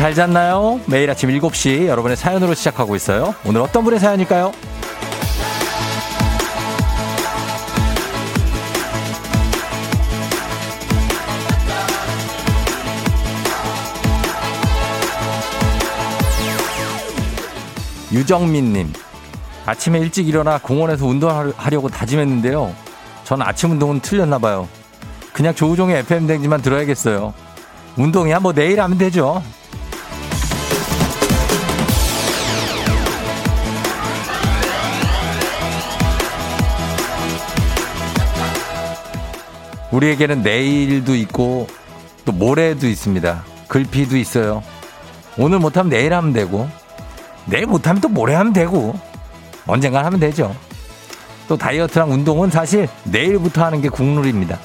잘 잤나요? 매일 아침 7시 여러분의 사연으로 시작하고 있어요. 오늘 어떤 분의 사연일까요? 유정민님, 아침에 일찍 일어나 공원에서 운동하려고 다짐했는데요. 전 아침 운동은 틀렸나봐요. 그냥 조우종의 FM 댕지만 들어야겠어요. 운동이야 뭐 내일 하면 되죠. 우리에게는 내일도 있고 또 모레도 있습니다. 글피도 있어요. 오늘 못하면 내일 하면 되고 내일 못하면 또 모레 하면 되고 언젠가 하면 되죠. 또 다이어트랑 운동은 사실 내일부터 하는 게 국룰입니다.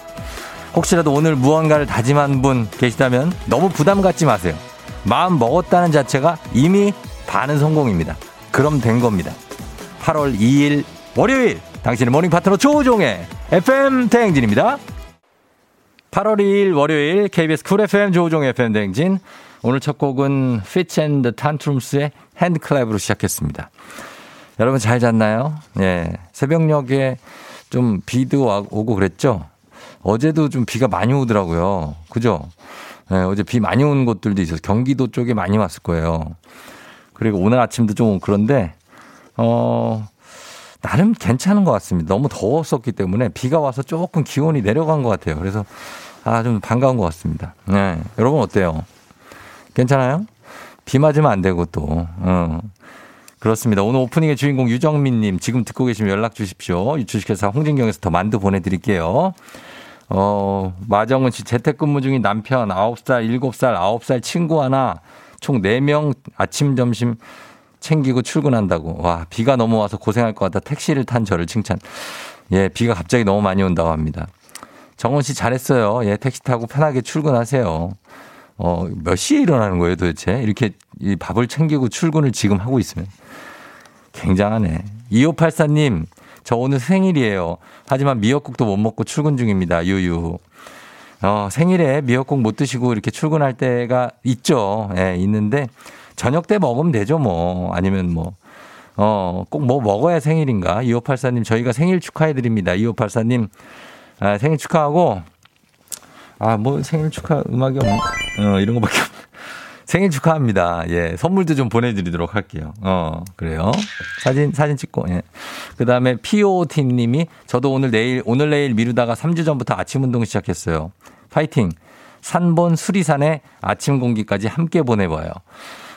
혹시라도 오늘 무언가를 다짐한 분 계시다면 너무 부담 갖지 마세요. 마음 먹었다는 자체가 이미 반은 성공입니다. 그럼 된 겁니다. 8월 2일 월요일 당신의 모닝 파트너 조우종의 FM 대행진입니다. 8월 2일 월요일 KBS 쿨 FM 조우종의 FM 대행진 오늘 첫 곡은 Fitz and the Tantrums의 핸드클랩으로 시작했습니다. 여러분 잘 잤나요? 예. 새벽녘에 좀 비도 오고 그랬죠? 어제도 좀 비가 많이 오더라고요. 그죠? 네, 어제 비 많이 온 곳들도 있어서 경기도 쪽에 많이 왔을 거예요. 그리고 오늘 아침도 좀 그런데, 어, 나름 괜찮은 것 같습니다. 너무 더웠었기 때문에 비가 와서 조금 기온이 내려간 것 같아요. 그래서, 아, 좀 반가운 것 같습니다. 네. 여러분 어때요? 괜찮아요? 비 맞으면 안 되고 또, 어. 그렇습니다. 오늘 오프닝의 주인공 유정민님 지금 듣고 계시면 연락 주십시오. 주식회사 홍진경에서 더 만두 보내드릴게요. 어, 마정은 씨 재택근무 중인 남편 9살, 7살, 9살 친구 하나 총 4명 아침, 점심 챙기고 출근한다고. 와, 비가 넘어와서 고생할 것 같다. 택시를 탄 저를 칭찬. 예, 비가 갑자기 너무 많이 온다고 합니다. 정원 씨 잘했어요. 예, 택시 타고 편하게 출근하세요. 어, 몇 시에 일어나는 거예요 도대체? 이렇게 이 밥을 챙기고 출근을 지금 하고 있으면. 굉장하네. 2584님, 저 오늘 생일이에요. 하지만 미역국도 못 먹고 출근 중입니다. 유유. 어, 생일에 미역국 못 드시고 이렇게 출근할 때가 있죠. 예, 있는데 저녁 때 먹으면 되죠, 뭐. 아니면 뭐. 어, 꼭 뭐 먹어야 생일인가? 2584님, 저희가 생일 축하해드립니다. 2584님, 아, 생일 축하하고, 아, 뭐 생일 축하 음악이 없, 어, 이런 거밖에 없. 생일 축하합니다. 예. 선물도 좀 보내드리도록 할게요. 어, 그래요. 사진, 사진 찍고, 예. 그 다음에 POT 님이 저도 오늘 내일, 오늘 내일 미루다가 3주 전부터 아침 운동 시작했어요. 파이팅. 산본 수리산에 아침 공기까지 함께 보내봐요.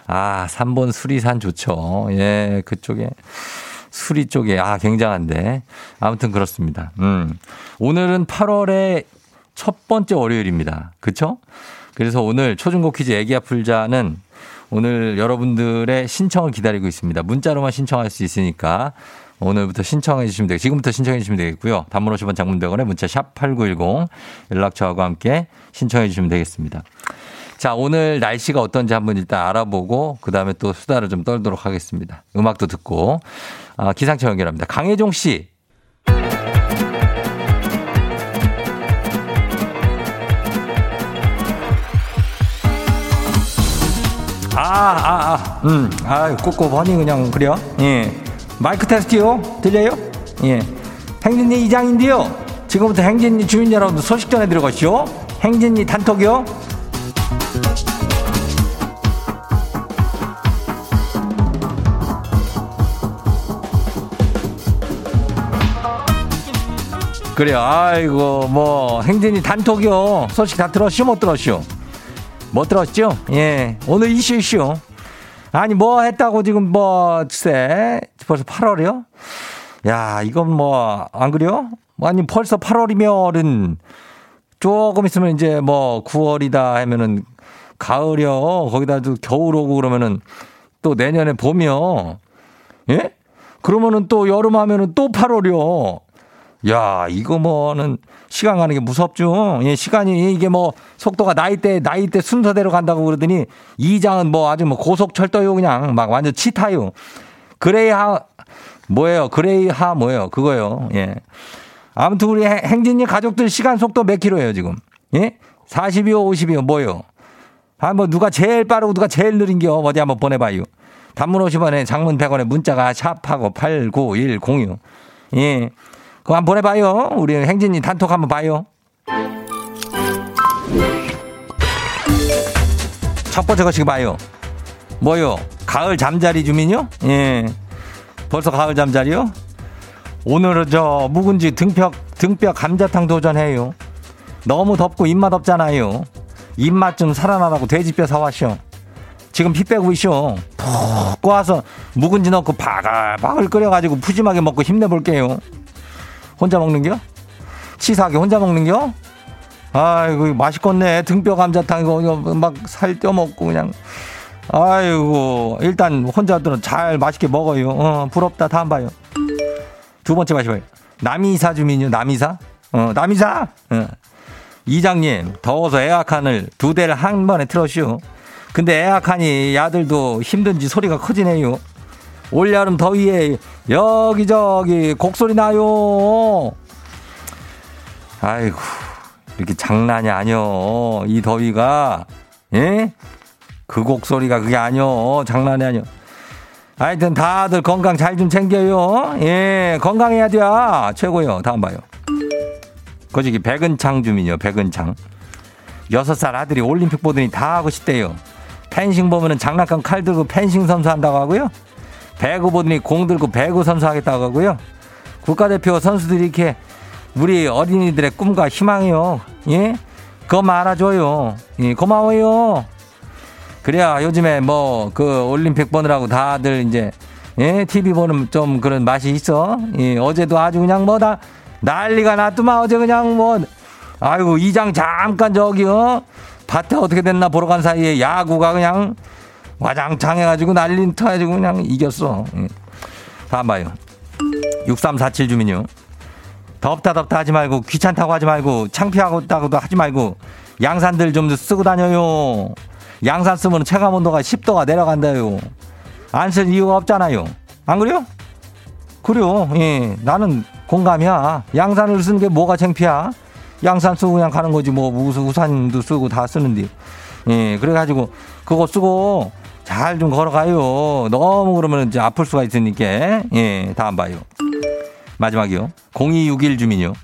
아, 산본 수리산 좋죠. 예, 그쪽에. 수리 쪽에, 아, 굉장한데. 아무튼 그렇습니다. 음. 오늘은 8월의 첫 번째 월요일입니다. 그쵸? 그래서 오늘 초중고 퀴즈 애기야 풀자는 오늘 여러분들의 신청을 기다리고 있습니다. 문자로만 신청할 수 있으니까 오늘부터 신청해 주시면 되고 지금부터 신청해 주시면 되겠고요. 단문 50원 장문대원에 문자 샵 8910 연락처하고 함께 신청해 주시면 되겠습니다. 자, 오늘 날씨가 어떤지 한번 일단 알아보고 그다음에 또 수다를 좀 떨도록 하겠습니다. 음악도 듣고 아, 기상청 연결합니다. 강혜종 씨. 아, 아, 아, 음, 아, 꿉꿉하니 그냥 그래요? 예. 마이크 테스트요? 들려요? 예. 행진리 이장인데요. 지금부터 행진리 주민 여러분들 소식 전해드려가시오. 행진리 단톡이요. 그래요. 아이고, 뭐, 행진이 단톡이요. 소식 다 들었슈? 못 들었슈? 못 들었죠? 예. 오늘 이슈 이슈. 아니, 뭐 했다고 지금 뭐, 글쎄, 벌써 8월이요? 야, 이건 뭐, 안 그래요? 아니, 벌써 8월이면은 조금 있으면 이제 뭐 9월이다 하면은 가을이요. 거기다도 겨울 오고 그러면은 또 내년에 봄이요. 예? 그러면은 또 여름 하면은 또 8월이요. 야, 이거 뭐는 시간 가는 게 무섭죠. 예, 시간이 이게 뭐 속도가 나이대 나이대 순서대로 간다고 그러더니 이 장은 뭐 아주 뭐 고속철도요 그냥 막 완전 치타요. 그레이하 뭐예요? 그레이하 뭐예요? 그거요. 예. 아무튼 우리 행진이 가족들 시간 속도 몇 킬로예요, 지금? 예? 40이요, 50이요, 뭐요? 아, 뭐 누가 제일 빠르고 누가 제일 느린겨. 어디 한번 보내봐요. 단문 50원에 장문 100원에 문자가 샵하고 89106. 예. 그거 한번 보내봐요. 우리 행진이 단톡 한번 봐요. 첫 번째 거 지금 봐요. 뭐요? 가을 잠자리 주민요? 예. 벌써 가을 잠자리요? 오늘은 저 묵은지 등뼈, 등뼈 감자탕 도전해요. 너무 덥고 입맛 없잖아요. 입맛 좀 살아나라고 돼지뼈 사왔쇼. 지금 피 빼고 있쇼. 푹 꼬아서 묵은지 넣고 바글바글 끓여가지고 푸짐하게 먹고 힘내볼게요. 혼자 먹는겨? 치사하게 혼자 먹는겨? 아이고 맛있겠네. 등뼈 감자탕 이거 막살 떼어먹고 그냥. 아이고 일단 혼자들은 잘 맛있게 먹어요. 어, 부럽다. 다음 봐요. 두 번째 마셔봐요. 남이사 주민요. 남이사? 어, 남이사. 어. 이장님 더워서 에어컨을 두 대를 한 번에 틀었슈. 근데 에어컨이 야들도 힘든지 소리가 커지네요. 올여름 더위에 여기저기 곡소리 나요. 아이고 이렇게 장난이 아니여. 이 더위가 예? 그 곡소리가 그게 아니여. 장난이 아니여. 하여튼 다들 건강 잘 좀 챙겨요. 예, 건강해야 돼. 최고요. 다음 봐요. 거기 백은창 주민요. 백은창. 여섯 살 아들이 올림픽 보더니 다 하고 싶대요. 펜싱 보면은 장난감 칼 들고 펜싱 선수 한다고 하고요. 배구 보더니 공 들고 배구 선수 하겠다고 하고요. 국가대표 선수들이 이렇게 우리 어린이들의 꿈과 희망이요. 예? 그것만 알아줘요. 예, 고마워요. 그래야 요즘에 뭐 그 올림픽 보느라고 다들 이제 예, TV 보는 좀 그런 맛이 있어. 예, 어제도 아주 그냥 뭐다 난리가 났더만 어제 그냥 뭐 아이고 이장 잠깐 저기요 밭에 어떻게 됐나 보러 간 사이에 야구가 그냥 와장창 해가지고 난리 터가지고 그냥 이겼어. 예. 다음 봐요. 6347 주민요. 덥다 덥다 하지 말고 귀찮다고 하지 말고 창피하다고도 하지 말고 양산들 좀 쓰고 다녀요. 양산 쓰면 체감 온도가 10도가 내려간다요. 안 쓸 이유가 없잖아요. 안 그래요? 그래요. 예. 나는 공감이야. 양산을 쓰는 게 뭐가 창피야? 양산 쓰고 그냥 가는 거지. 뭐 우산도 쓰고 다 쓰는데. 예. 그래 가지고 그거 쓰고 잘 좀 걸어가요. 너무 그러면 이제 아플 수가 있으니까. 예. 다음 봐요. 마지막이요. 0261 주민요.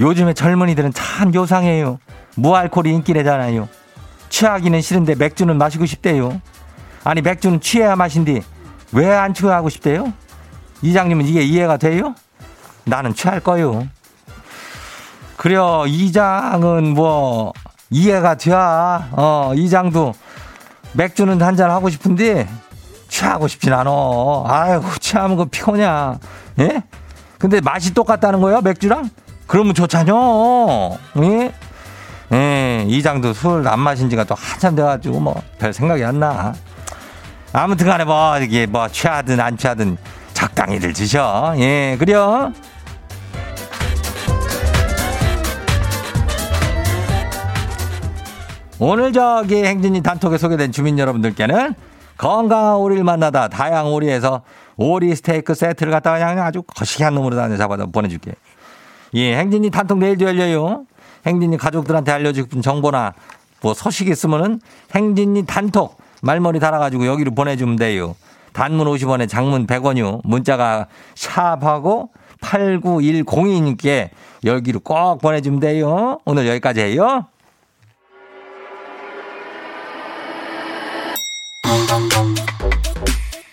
요즘에 젊은이들은 참 요상해요. 무알콜이 인기래잖아요. 취하기는 싫은데 맥주는 마시고 싶대요. 아니 맥주는 취해야 마신디 왜 안 취하고 싶대요? 이장님은 이게 이해가 돼요? 나는 취할 거요. 그래요. 이장은 뭐 이해가 돼. 어, 이장도 맥주는 한 잔 하고 싶은데 취하고 싶진 않아. 아이고, 취하면 그 피곤냐. 예? 근데 맛이 똑같다는 거예요, 맥주랑? 그러면 좋잖요. 예? 예, 이장도 술 안 마신 지가 또 한참 돼가지고 뭐 별 생각이 안 나. 아무튼 간에 뭐, 이게 뭐 취하든 안 취하든 적당히들 드셔. 예, 그래요. 오늘 저기 행진이 단톡에 소개된 주민 여러분들께는 건강한 오리를 만나다 다양 오리에서 오리 스테이크 세트를 갖다가 그냥 아주 거시기한 놈으로 다녀 잡아다 보내줄게. 예, 행진이 단톡 내일도 열려요. 행진이 가족들한테 알려주고 싶은 정보나 뭐 소식 있으면은 행진이 단톡 말머리 달아가지고 여기로 보내주면 돼요. 단문 50원에 장문 100원이요. 문자가 샵하고 89102님께 여기로 꼭 보내주면 돼요. 오늘 여기까지 해요.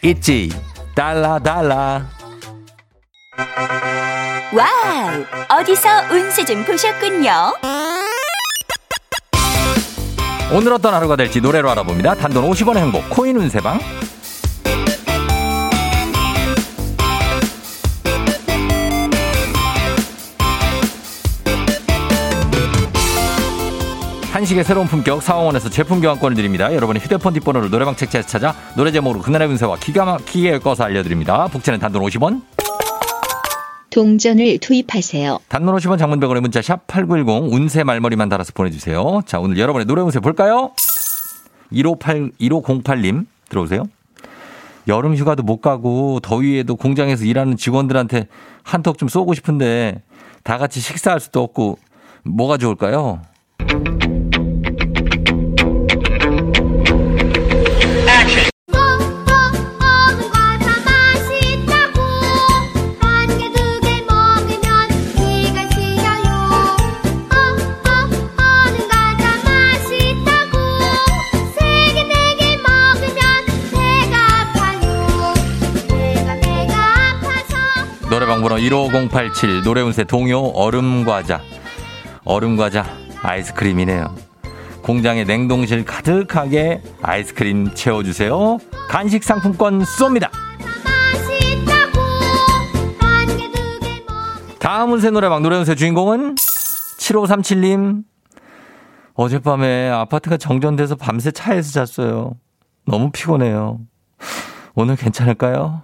있지. 달라 달라. 와우! 어디서 운세 좀 보셨군요. 오늘 어떤 하루가 될지 노래로 알아봅니다. 단돈 50원의 행복 코인 운세방. 한식의 새로운 품격 사옹원에서 제품 교환권을 드립니다. 여러분의 휴대폰 뒷번호를 노래방 책자에서 찾아 노래 제목으로 그날의 운세와 기가 막히게 엮어서 알려드립니다. 복채는 단돈 50원. 동전을 투입하세요. 단문 50원 장문백원의 문자 샵 8910 운세 말머리만 달아서 보내주세요. 자 오늘 여러분의 노래 운세 볼까요? 158, 1508님 들어오세요. 여름 휴가도 못 가고 더위에도 공장에서 일하는 직원들한테 한턱 좀 쏘고 싶은데 다 같이 식사할 수도 없고 뭐가 좋을까요? 노래방 번호 15087 노래운세 동요 얼음과자 얼음과자 아이스크림이네요. 공장에 냉동실 가득하게 아이스크림 채워주세요. 간식 상품권 쏩니다. 다음 운세 노래방 노래운세 주인공은 7537님. 어젯밤에 아파트가 정전돼서 밤새 차에서 잤어요. 너무 피곤해요. 오늘 괜찮을까요?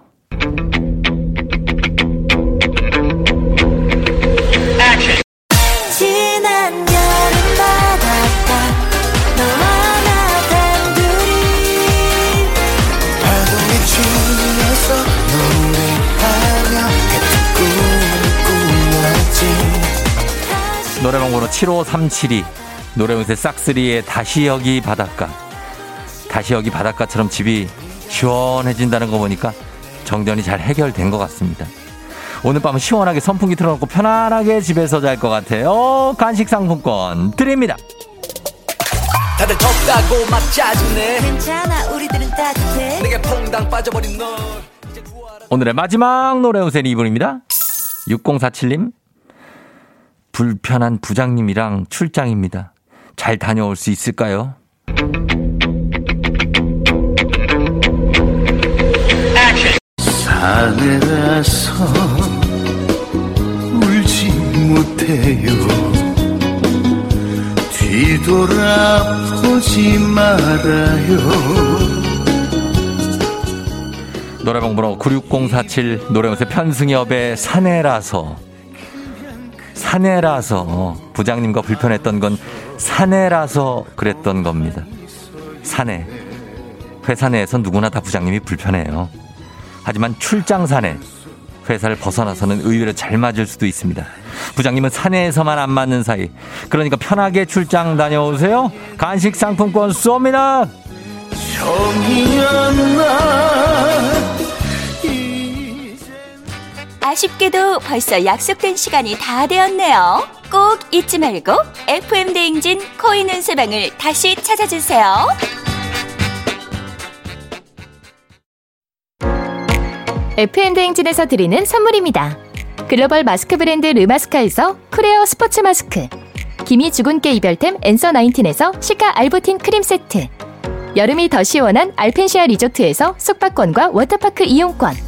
노래방 번호 75372 노래운세 싹스리의 다시 여기 바닷가 다시 여기 바닷가처럼 집이 시원해진다는 거 보니까 정전이 잘 해결된 것 같습니다. 오늘 밤은 시원하게 선풍기 틀어놓고 편안하게 집에서 잘 것 같아요. 간식 상품권 드립니다. 다들 덥다고 막 짜증내 괜찮아 우리들은 따뜻해 내게 퐁당 빠져버린 널 오늘의 마지막 노래 우선 이분입니다. 6047님 불편한 부장님이랑 출장입니다. 잘 다녀올 수 있을까요? 사내라서 울지 못해요 뒤돌아보지 말아요 노래방 번호 96047 노래방에서 편승엽의 사내라서 사내라서 부장님과 불편했던 건 사내라서 그랬던 겁니다. 사내 회사 내에서 누구나 다 부장님이 불편해요. 하지만 출장 사내 회사를 벗어나서는 의외로 잘 맞을 수도 있습니다. 부장님은 사내에서만 안 맞는 사이. 그러니까 편하게 출장 다녀오세요. 간식 상품권 쏩니다. 아쉽게도 벌써 약속된 시간이 다 되었네요. 꼭 잊지 말고 FM 대행진 코인 운세방을 다시 찾아주세요. FM대행진에서 드리는 선물입니다. 글로벌 마스크 브랜드 르마스카에서 크레어 스포츠 마스크 기미 주근깨 이별템 앤서 19에서 시카 알부틴 크림 세트 여름이 더 시원한 알펜시아 리조트에서 숙박권과 워터파크 이용권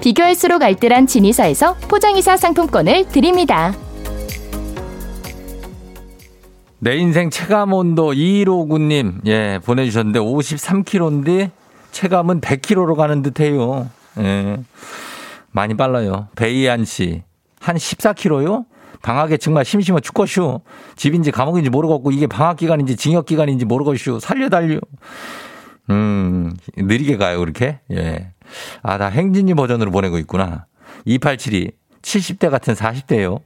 비교할수록 알뜰한 진이사에서 포장이사 상품권을 드립니다. 내 인생 체감온도 2159님, 예, 보내주셨는데 53kg인데 체감은 100km로 가는 듯 해요. 예. 많이 빨라요. 베이안 씨. 한 14km요? 방학에 정말 심심해 죽겠슈. 집인지 감옥인지 모르겠고 이게 방학 기간인지 징역 기간인지 모르겠슈. 살려달려. 음, 느리게 가요, 그렇게? 예. 아, 나 행진이 버전으로 보내고 있구나. 2872. 70대 같은 40대요.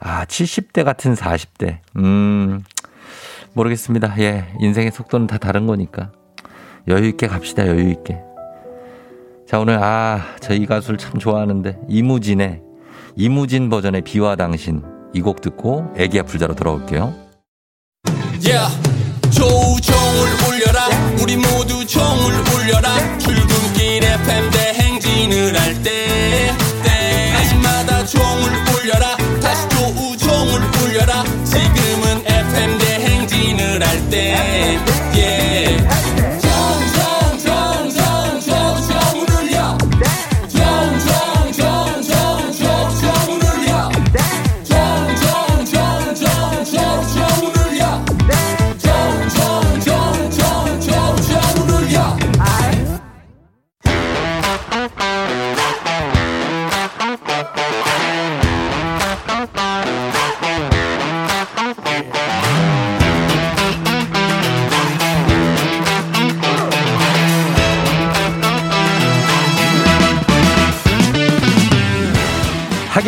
아, 70대 같은 40대. 음, 모르겠습니다. 예. 인생의 속도는 다 다른 거니까. 여유 있게 갑시다. 여유 있게. 자, 오늘 아, 저 이 가수를 참 좋아하는데 이무진의 이무진 버전의 비와 당신 이 곡 듣고 애기야 불자로 돌아올게요. Yeah. 조우종을 울려라 우리 모두 종을 울려라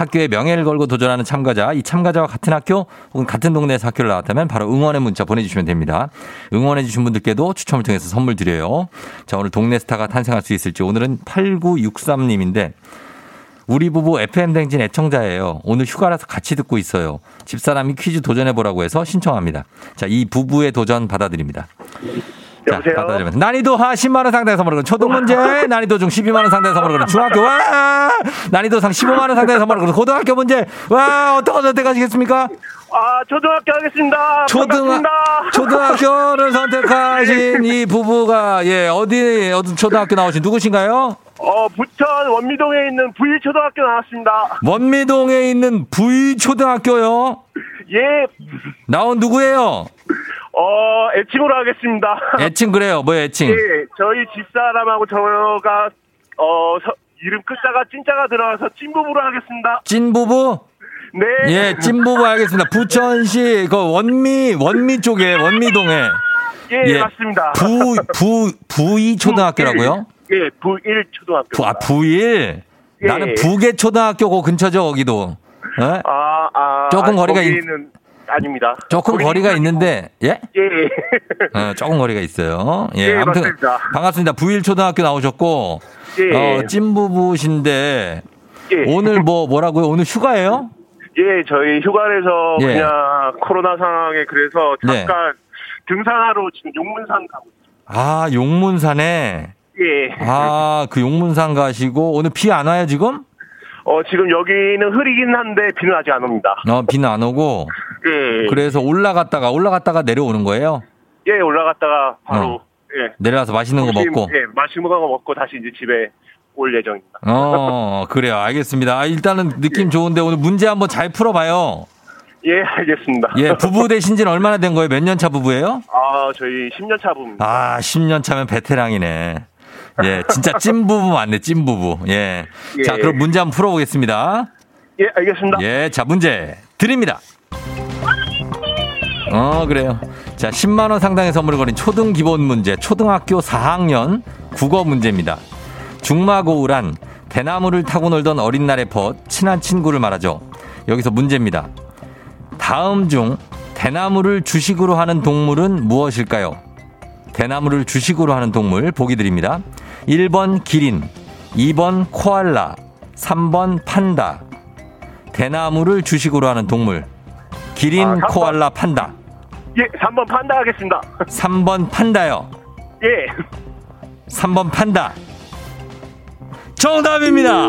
학교의 명예를 걸고 도전하는 참가자, 이 참가자와 같은 학교 혹은 같은 동네에서 학교를 나왔다면 바로 응원의 문자 보내주시면 됩니다. 응원해주신 분들께도 추첨을 통해서 선물 드려요. 자, 오늘 동네 스타가 탄생할 수 있을지 오늘은 8963님인데 우리 부부 FM댕진 애청자예요. 오늘 휴가라서 같이 듣고 있어요. 집사람이 퀴즈 도전해보라고 해서 신청합니다. 자, 이 부부의 도전 받아드립니다. 자, 여보세요? 받아드리면 난이도 하 10만 원 상당의 선물을 거는 초등 문제, 난이도 중 12만 원 상당의 선물을 거는 중학교, 와! 난이도 상 15만 원 상당의 선물을 거는 고등학교 문제, 와! 어떤 선택하시겠습니까? 아, 초등학교 하겠습니다. 초등. 초등학교를 선택하신 이 부부가, 예, 어디, 어떤 초등학교 나오신 누구신가요? 어, 부천 원미동에 있는 부일초등학교 나왔습니다. 원미동에 있는 부의초등학교요. 예, 나온 누구예요? 어, 애칭으로 하겠습니다. 애칭 그래요. 뭐 애칭? 예, 저희 집사람하고 저가, 어, 서- 이름 끝자가 찐자가 들어가서 찐부부로 하겠습니다. 찐부부? 네. 예, 찐부부 알겠습니다. 부천시, 그 원미, 원미 쪽에, 원미동에. 예, 맞습니다. 부, 부, 부의초등학교라고요? 예, 부일 초등학교. 부, 아, 부일? 예. 나는 부계 초등학교 그 근처죠, 거기도. 예? 아, 아. 조금 아, 거리가 있- 거기는 아닙니다. 조금 거리가. 있는데, 예? 예. 어, 조금 거리가 있어요. 예, 예, 아무튼 맞습니다. 반갑습니다. 부일 초등학교 나오셨고, 예. 어, 찐부부신데, 예. 오늘 뭐, 뭐라고요? 오늘 휴가예요? 예, 저희 휴가에서 예. 그냥 코로나 상황에 그래서 네. 잠깐 등산하러 지금 용문산 가고 있어요. 아, 용문산에, 예. 아, 그 용문산 가시고, 오늘 비 안 와요, 지금? 어, 지금 여기는 흐리긴 한데 비는 아직 안 옵니다. 어, 비는 안 오고, 예. 그래서 올라갔다가, 올라갔다가 내려오는 거예요? 예, 올라갔다가 바로 어. 예. 내려와서 맛있는 거 먹고. 예, 맛있는 거 먹고 다시 이제 집에 올 예정입니다. 어, 그래요. 알겠습니다. 아, 일단은 느낌 좋은데 오늘 문제 한번 잘 풀어 봐요. 예, 알겠습니다. 예, 부부 되신 지는 얼마나 된 거예요? 몇 년 차 부부예요? 아, 저희 10년 차 부입니다. 아, 10년 차면 베테랑이네. 예, 진짜 찐부부 맞네, 찐부부. 예. 예. 자, 그럼 문제 한번 풀어보겠습니다. 예, 알겠습니다. 예, 자, 문제 드립니다. 어, 그래요. 자, 10만원 상당의 선물을 거린 초등 기본 문제, 초등학교 4학년 국어 문제입니다. 중마고우란 대나무를 타고 놀던 어린 날의 벗, 친한 친구를 말하죠. 여기서 문제입니다. 다음 중 대나무를 주식으로 하는 동물은 무엇일까요? 대나무를 주식으로 하는 동물 보기 드립니다. 1번 기린, 2번 코알라, 3번 판다. 대나무를 주식으로 하는 동물. 기린, 아. 코알라, 판다. 예, 3번 판다 하겠습니다. 3번 판다요. 예. 3번 판다. 정답입니다.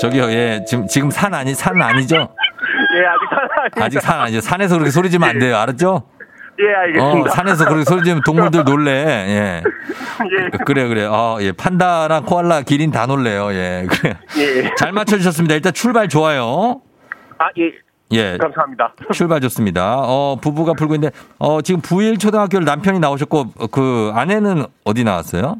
저기요, 예, 지금, 지금 산 아니, 산 아니죠? 예, 아직 산 아닙니다. 아직 산 아니죠? 산에서 그렇게 소리 지면 안 돼요. 알았죠? 예, 어, 알겠습니다. 산에서 그렇게 소리 지면 동물들 놀래. 예. 예. 그래요, 그래요. 어, 예. 판다랑 코알라, 기린 다 놀래요. 예. 그래요. 예. 잘 맞춰주셨습니다. 일단 출발 좋아요. 아, 예. 예. 감사합니다. 출발 좋습니다. 어, 부부가 풀고 있는데, 어, 지금 부일 초등학교를 남편이 나오셨고, 어, 그 아내는 어디 나왔어요?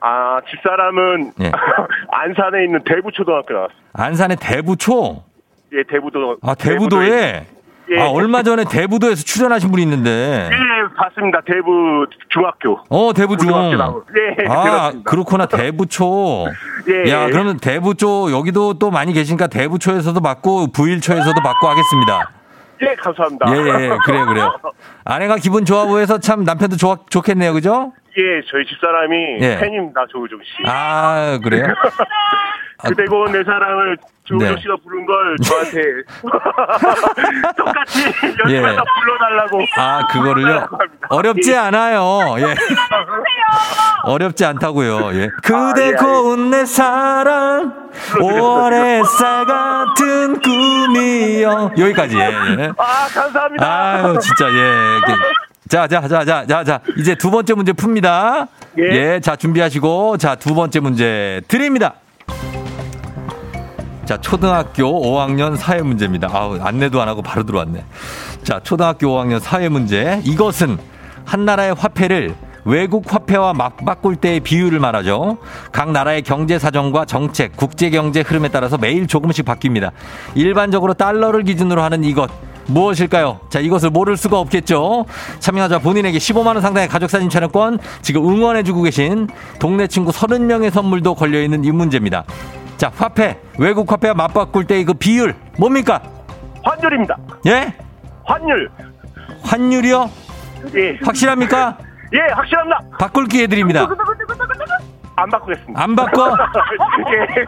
아, 집사람은 예. 안산에 있는 대부초등학교 나왔어요. 안산의 대부초? 예, 대부도. 아, 대부도에? 예. 아, 얼마 전에 대부도에서 출연하신 분이 있는데. 예, 봤습니다. 대부 중학교. 어, 대부중. 고등학교 나오- 예, 아, 그렇습니다. 그렇구나. 대부초. 예. 야, 그러면 대부초, 여기도 또 많이 계시니까 대부초에서도 받고, 부일초에서도 받고 하겠습니다. 예, 감사합니다. 예, 예, 예. 그래요, 그래요. 아내가 기분 좋아 보여서 참 남편도 좋아, 좋겠네요. 그죠? 예, 저희 집사람이 예. 팬입니다. 조우종 씨. 아, 그래요? 아, 그대고 내 사랑을 조우종 네. 씨가 부른 걸 저한테 똑같이 예. 연주해서 불러달라고. 아, 그거를요? 어렵지 않아요. 예. 어렵지 않다고요. 예. 그대 예, 예. 고운 내 사랑, 5월의 쌀 같은 꿈이요. 여기까지. 예, 예. 아, 감사합니다. 아유, 진짜, 예. 자, 자, 자, 자, 자, 자. 이제 두 번째 문제 풉니다. 예. 자, 준비하시고. 자, 두 번째 문제 드립니다. 자, 초등학교 5학년 사회 문제입니다. 아우, 안내도 안 하고 바로 들어왔네. 자, 초등학교 5학년 사회 문제. 이것은 한 나라의 화폐를 외국 화폐와 맞바꿀 때의 비율을 말하죠. 각 나라의 경제 사정과 정책, 국제 경제 흐름에 따라서 매일 조금씩 바뀝니다. 일반적으로 달러를 기준으로 하는 이것 무엇일까요? 자, 이것을 모를 수가 없겠죠. 참여자 본인에게 15만 원 상당의 가족 사진 촬영권 지금 응원해 주고 계신 동네 친구 30명의 선물도 걸려 있는 이 문제입니다. 자, 화폐, 외국 화폐와 맞바꿀 때의 그 비율 뭡니까? 환율입니다. 예? 환율. 환율이요? 예. 확실합니까? 예, 확실합니다. 바꿀 기회 드립니다. 안 바꾸겠습니다. 안 바꿔?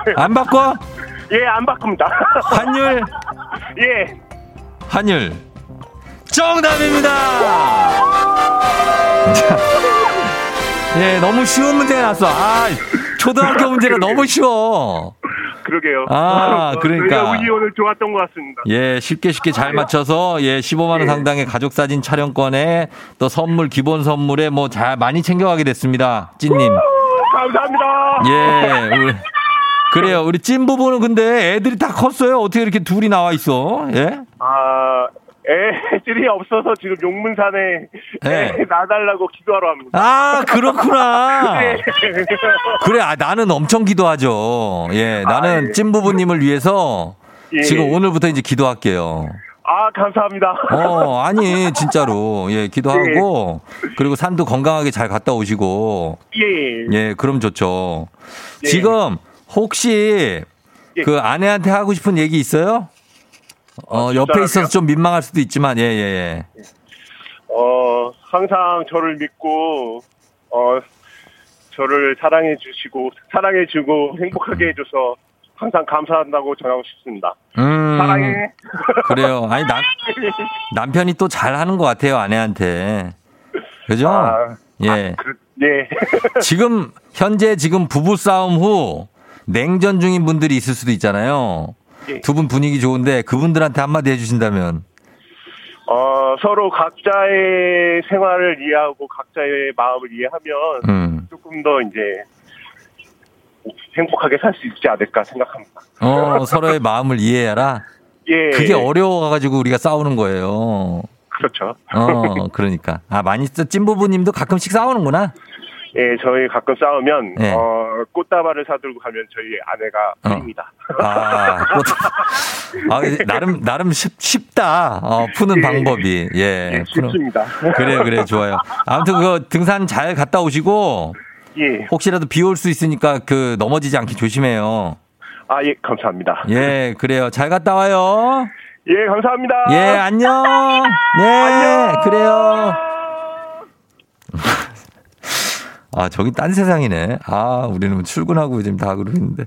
예. 안 바꿔? 예, 안 바꿉니다. 환율, 예. 환율. 정답입니다! 자, 예, 너무 쉬운 문제 나왔어. 아, 초등학교 문제가 너무 쉬워. 그러게요. 아, 그러니까. 운이 오늘 좋았던 것 같습니다. 예, 쉽게 쉽게 잘 맞춰서 예, 15만 원 상당의 가족 사진 촬영권에 또 선물 기본 선물에 뭐 잘 많이 챙겨가게 됐습니다. 찐님. 감사합니다. 예. 우리, 그래요. 우리 찐 부부는 근데 애들이 다 컸어요. 어떻게 이렇게 둘이 나와 있어? 예? 아, 애들이 없어서 지금 용문산에 네. 애 놔달라고 기도하러 합니다. 아, 그렇구나. 네. 그래, 아, 나는 엄청 기도하죠. 예, 나는 예. 찐 부부님을 위해서 예. 지금 오늘부터 이제 기도할게요. 아, 감사합니다. 어, 아니, 진짜로. 예, 기도하고, 그리고 산도 건강하게 잘 갔다 오시고, 예. 예, 그럼 좋죠. 예. 지금 혹시 예. 그 아내한테 하고 싶은 얘기 있어요? 어, 옆에 진짜로요? 있어서 좀 민망할 수도 있지만, 예, 예, 예. 어, 항상 저를 믿고, 어, 저를 사랑해 주시고, 사랑해 주고, 행복하게 해줘서 항상 감사한다고 전하고 싶습니다. 음, 사랑해. 그래요. 아니, 남, 남편이 또 잘하는 것 같아요, 아내한테. 그죠? 아, 예. 그, 예. 지금, 현재 지금 부부싸움 후 냉전 중인 분들이 있을 수도 있잖아요. 예. 두분 분위기 좋은데 그분들한테 한마디 해주신다면. 어, 서로 각자의 생활을 이해하고 각자의 마음을 이해하면 음. 조금 더 이제 행복하게 살 수 있지 않을까 생각합니다. 어, 서로의 마음을 이해해라. 예. 그게 어려워가지고 우리가 싸우는 거예요. 그렇죠. 어, 그러니까. 아, 많이, 찐부부님도 가끔씩 싸우는구나. 예, 저희 가끔 싸우면 예. 어, 꽃다발을 사들고 가면 저희 아내가 어. 풀립니다. 아, 아, 나름, 나름 쉽, 쉽다. 어, 푸는 예. 방법이. 예. 예, 쉽습니다. 그래, 그래, 좋아요. 아무튼 그 등산 잘 갔다 오시고, 예. 혹시라도 비 올 수 있으니까 그 넘어지지 않게 조심해요. 아, 예, 감사합니다. 예, 그래요. 잘 갔다 와요. 예, 감사합니다. 예, 안녕. 네, 안녕. 그래요. 아, 저기 딴 세상이네. 아, 우리는 출근하고 지금 다 그러고 있는데.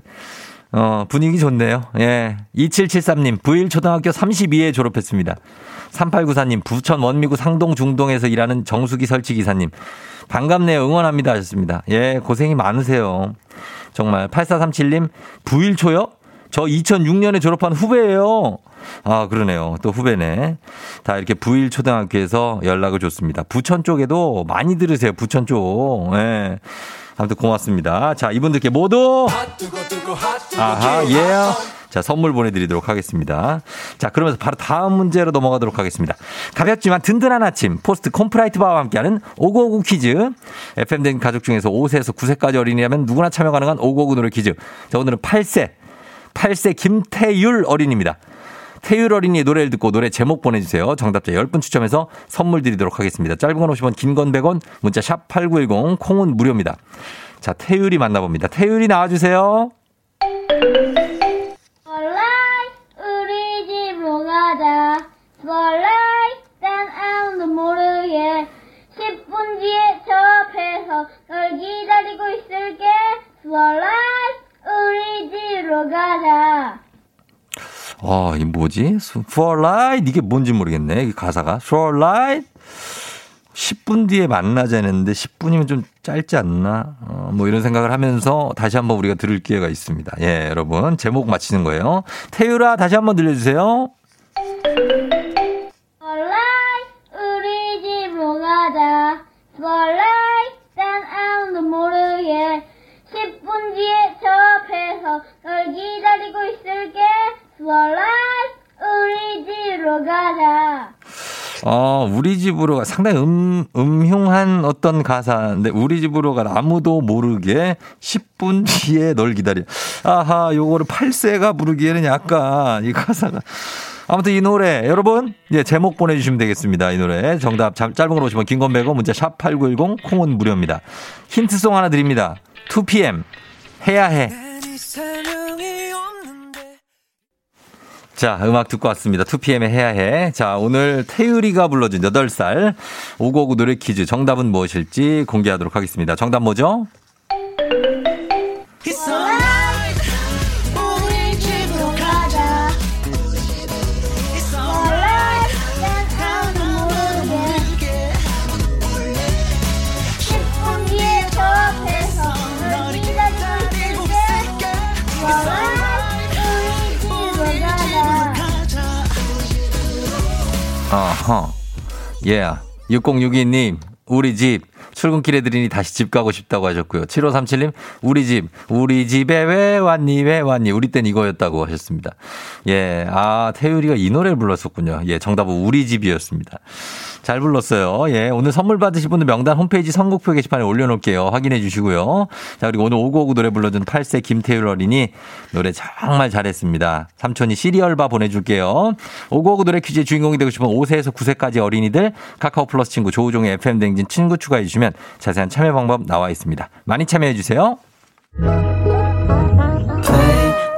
어, 분위기 좋네요. 예. 2773님, 부일 초등학교 32회 졸업했습니다. 3894님, 부천 원미구 상동 중동에서 일하는 정수기 설치 기사님. 반갑네요. 응원합니다. 하셨습니다. 예, 고생이 많으세요. 정말. 8437님, 부일 초요? 저 2006년에 졸업한 후배예요. 아, 그러네요. 또 후배네. 다 이렇게 부일 초등학교에서 연락을 줬습니다. 부천 쪽에도 많이 들으세요. 부천 쪽. 예. 아무튼 고맙습니다. 자, 이분들께 모두 아하, 예. 자, 선물 보내드리도록 하겠습니다. 자, 그러면서 바로 다음 문제로 넘어가도록 하겠습니다. 가볍지만 든든한 아침, 포스트 콘푸라이트 바와 함께하는 오고오구 퀴즈. FM된 가족 중에서 5세에서 9세까지 어린이라면 누구나 참여 가능한 오고오구 노래 퀴즈. 자, 오늘은 8세, 8세 김태율 어린입니다. 태율 어린이의 노래를 듣고 노래 제목 보내주세요. 정답자 10분 추첨해서 선물 드리도록 하겠습니다. 짧은 건 50원, 긴 건 100원, 문자 샵 8910, 콩은 무료입니다. 자, 태율이 만나봅니다. 태율이 나와주세요. 스벌라이 우리 집으로 가자 스벌라이 딴 아무도 모르게 10분 뒤에 저 앞에서 널 기다리고 있을게 스벌라이 우리 집으로 가자 어, 이 뭐지? For light? 이게 뭔지 모르겠네. 이 가사가. For light? 10분 뒤에 만나자는데 10분이면 좀 짧지 않나? 어, 뭐 이런 생각을 하면서 다시 한번 우리가 들을 기회가 있습니다. 예, 여러분. 제목 맞히는 거예요. 태유라 다시 한번 들려주세요. 스벌라이 우리 집으로 가자 스벌라이 딴 아무도 모르게 10분 뒤에 저 앞에서 널 기다리고 있을게 스벌라이 우리 집으로 가자 어, 우리 집으로 가. 상당히 음, 음흉한 어떤 가사인데, 우리 집으로 가. 아무도 모르게 10분 뒤에 널 기다려. 아하, 요거를 8세가 부르기에는 약간 이 가사가. 아무튼 이 노래, 여러분, 예, 제목 보내주시면 되겠습니다. 이 노래. 정답, 짧- 짧은 걸 오시면 긴건 100원, 문자 샵 8910, 콩은 무료입니다. 힌트송 하나 드립니다. 2PM, 해야 해. 자, 음악 듣고 왔습니다. 2PM의 해야 해. 자, 오늘 태유리가 불러준 8살 5959 노래 퀴즈 정답은 무엇일지 공개하도록 하겠습니다. 정답 뭐죠? 허. 예. 6062님, 우리 집. 출근길에 들으니 다시 집 가고 싶다고 하셨고요. 7537님, 우리 집, 우리 집에 왜 왔니, 왜 왔니? 우리 땐 이거였다고 하셨습니다. 예, 아, 태율이가 이 노래를 불렀었군요. 예, 정답은 우리 집이었습니다. 잘 불렀어요. 예, 오늘 선물 받으실 분들 명단 홈페이지 선곡표 게시판에 올려놓을게요. 확인해 주시고요. 자, 그리고 오늘 5959 노래 불러준 8세 김태율 어린이 노래 정말 잘했습니다. 삼촌이 시리얼바 보내줄게요. 5959 노래 퀴즈의 주인공이 되고 싶은 5세에서 9세까지 어린이들 카카오 플러스 친구 조우종의 FM 댕진 친구 추가해 주시면 자세한 참여 방법 나와 있습니다. 많이 참여해 주세요.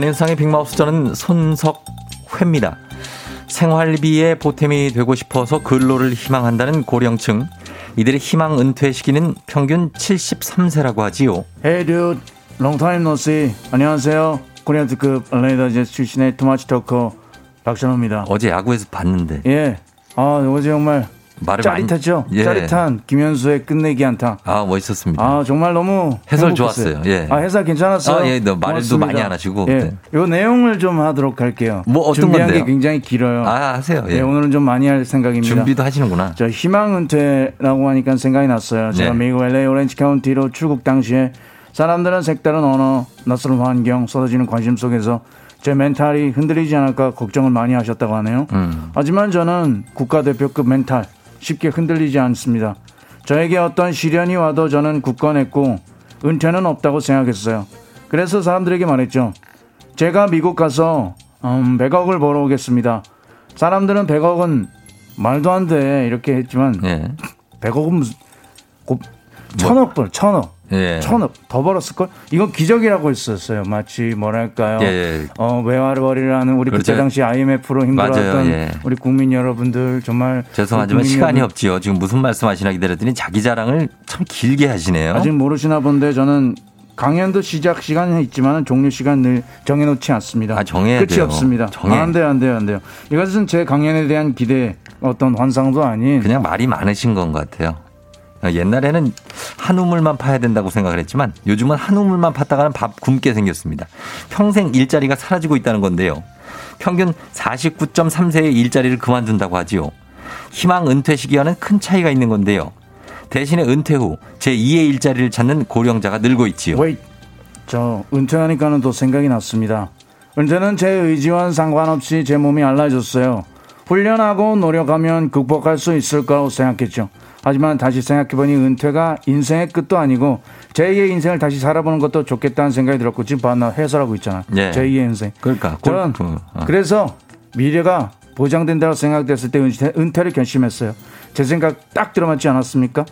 안윤상의 빅마우스 저는 손석회입니다. 생활비의 보탬이 되고 싶어서 근로를 희망한다는 고령층. 이들의 희망 은퇴 시기는 평균 73세라고 하지요. Hey dude, long time no see. 안녕하세요. 코리안 특급 레이더제 출신의 토마치 토커 박찬호입니다. 어제 야구에서 봤는데 예. 아, 어제 정말 말을 짜릿하죠? 많이 예. 짜릿한 김현수의 끝내기 안타. 아 멋있었습니다. 아, 정말 너무 해설 행복했어요. 좋았어요. 예. 아, 해설 괜찮았어요. 아, 예, 너 말도. 많이 안 하시고. 예. 네. 요 내용을 좀 하도록 할게요. 뭐 어떤 준비한 건데요? 게 굉장히 길어요. 아 하세요. 예, 예. 오늘은 좀 많이 할 생각입니다. 준비도 하시는구나. 저 희망 은퇴라고 하니까 생각이 났어요. 제가 네. 미국 LA 오렌지 카운티로 출국 당시에 사람들은 색다른 언어, 낯선 환경, 쏟아지는 관심 속에서 제 멘탈이 흔들리지 않을까 걱정을 많이 하셨다고 하네요. 음. 하지만 저는 국가대표급 멘탈 쉽게 흔들리지 않습니다. 저에게 어떤 시련이 와도 저는 굳건했고 은퇴는 없다고 생각했어요. 그래서 사람들에게 말했죠. 제가 미국 가서 음, 100억을 벌어오겠습니다. 사람들은 100억은 말도 안 돼 이렇게 했지만 예. 100억은 무슨 곱 천억 벌 천억 예. 천억 더 벌었을 걸 이건 기적이라고 했었어요 마치 뭐랄까요 예, 예. 어 외화벌이라는 우리 그렇죠. 그때 당시 IMF로 맞아요, 예. 우리 국민 여러분들 정말 죄송하지만 시간이 여러분 없지요. 지금 무슨 말씀하시나 기다렸더니 자기 자랑을 참 길게 하시네요. 아직 모르시나 본데 저는 강연도 시작 시간은 있지만 종료 시간 늘 정해놓지 않습니다. 아, 정해야 끝이 돼요. 없습니다. 정해. 안 돼요, 안 돼요, 안 돼요. 이것은 제 강연에 대한 기대, 어떤 환상도 아닌 그냥 말이 많으신 건것 같아요. 옛날에는 한 우물만 파야 된다고 생각을 했지만 요즘은 한 우물만 팠다가는 밥 굶게 생겼습니다. 평생 일자리가 사라지고 있다는 건데요. 평균 49.3세의 일자리를 그만둔다고 하지요. 희망 은퇴 시기와는 큰 차이가 있는 건데요. 대신에 은퇴 후 제2의 일자리를 찾는 고령자가 늘고 있지요. 웨이 저 은퇴하니까는 또 생각이 났습니다. 은퇴는 제 의지와 상관없이 제 몸이 달라졌어요. 훈련하고 노력하면 극복할 수 있을 거라고 생각했죠. 하지만 다시 생각해보니 은퇴가 인생의 끝도 아니고 제2의 인생을 다시 살아보는 것도 좋겠다는 생각이 들었고 지금 봐, 나 해설하고 있잖아. 예. 제2의 인생. 그러니까 저는. 어. 그래서 미래가 보장된다고 생각됐을 때 은퇴, 은퇴를 결심했어요. 제 생각 딱 들어맞지 않았습니까?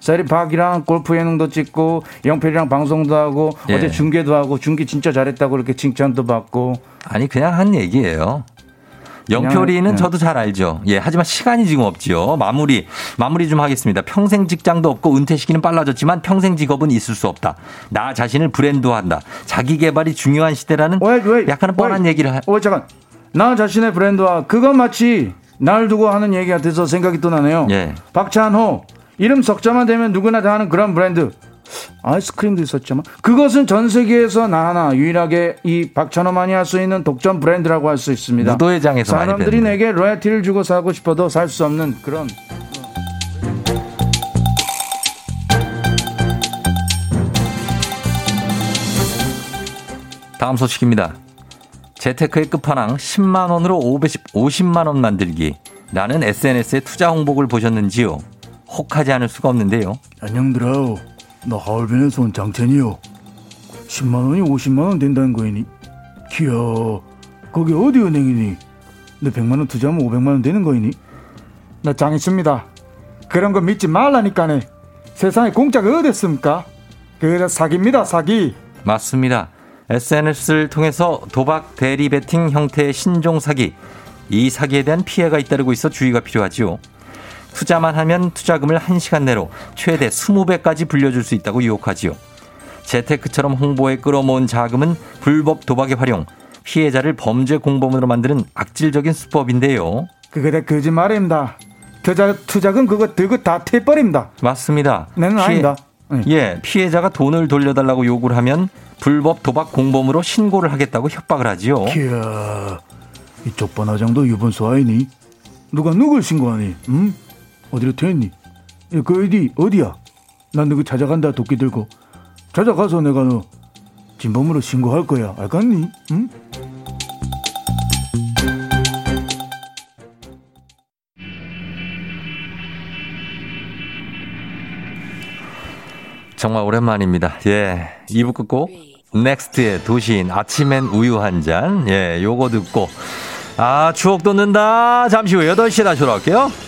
세리박이랑 골프 예능도 찍고 영필이랑 방송도 하고 예. 어제 중계도 하고 중계 진짜 잘했다고 이렇게 칭찬도 받고 아니 그냥 한 얘기예요. 영표리는 네. 저도 잘 알죠. 예, 하지만 시간이 지금 없지요. 마무리, 마무리 좀 하겠습니다. 평생 직장도 없고 은퇴 시기는 빨라졌지만 평생 직업은 있을 수 없다. 나 자신을 브랜드화한다. 자기 개발이 중요한 시대라는 왜, 왜, 약간은 뻔한 왜, 얘기를 하, 어 잠깐 나 자신의 브랜드와 그건 마치 날 두고 하는 얘기 같아서 생각이 또 나네요. 예. 박찬호 이름 석자만 되면 누구나 다 하는 그런 브랜드. 아이스크림도 있었지만 그것은 전 세계에서 나 하나 유일하게 이 박찬호만이 할 수 있는 독점 브랜드라고 할 수 있습니다. 무도회 장에서 많이 사람들이. 내게 로얄티를 주고 사고 싶어도 살 수 없는 그런 다음 소식입니다. 재테크의 끝판왕 10만 원으로 510, 50만 원 만들기라는 SNS의 투자 홍보를 보셨는지요? 혹하지 않을 수가 없는데요. 안녕들아 나 하얼빈에서 온 장첸이요. 10만 원이 50만 원 된다는 거이니. 기야 거기 어디 은행이니? 내 100만 원 투자하면 500만 원 되는 거이니? 나 장 있습니다. 그런 거 믿지 말라니까네. 세상에 공짜가 어디 있습니까? 그래 사기입니다 사기. 맞습니다. SNS를 통해서 도박 대리 베팅 형태의 신종 사기. 이 사기에 대한 피해가 잇따르고 있어 주의가 필요하지요. 투자만 하면 투자금을 1시간 내로 최대 20배까지 불려줄 수 있다고 유혹하지요. 재테크처럼 홍보에 끌어모은 자금은 불법 도박에 활용, 피해자를 범죄 공범으로 만드는 악질적인 수법인데요. 그게 다 거짓말입니다 투자, 투자금 그거 들고 다 태버립니다 맞습니다. 내는 아니다. 네. 예, 피해자가 돈을 돌려달라고 요구를 하면 불법 도박 공범으로 신고를 하겠다고 협박을 하지요. 기야 이쪽 번화장도 유분수 아니니? 누가 누굴 신고하니? 응? 어디로 튀었니? 야, 그 어디 어디야? 난 누구 찾아간다 도끼 들고 찾아가서 내가 너 진범으로 신고할 거야 알겠니? 응? 정말 오랜만입니다. 예. 2부 끝곡 넥스트의 도시인 아침엔 우유 한 잔. 예, 요거 듣고 아, 추억 돋는다. 잠시 후 8시에 다시 돌아올게요.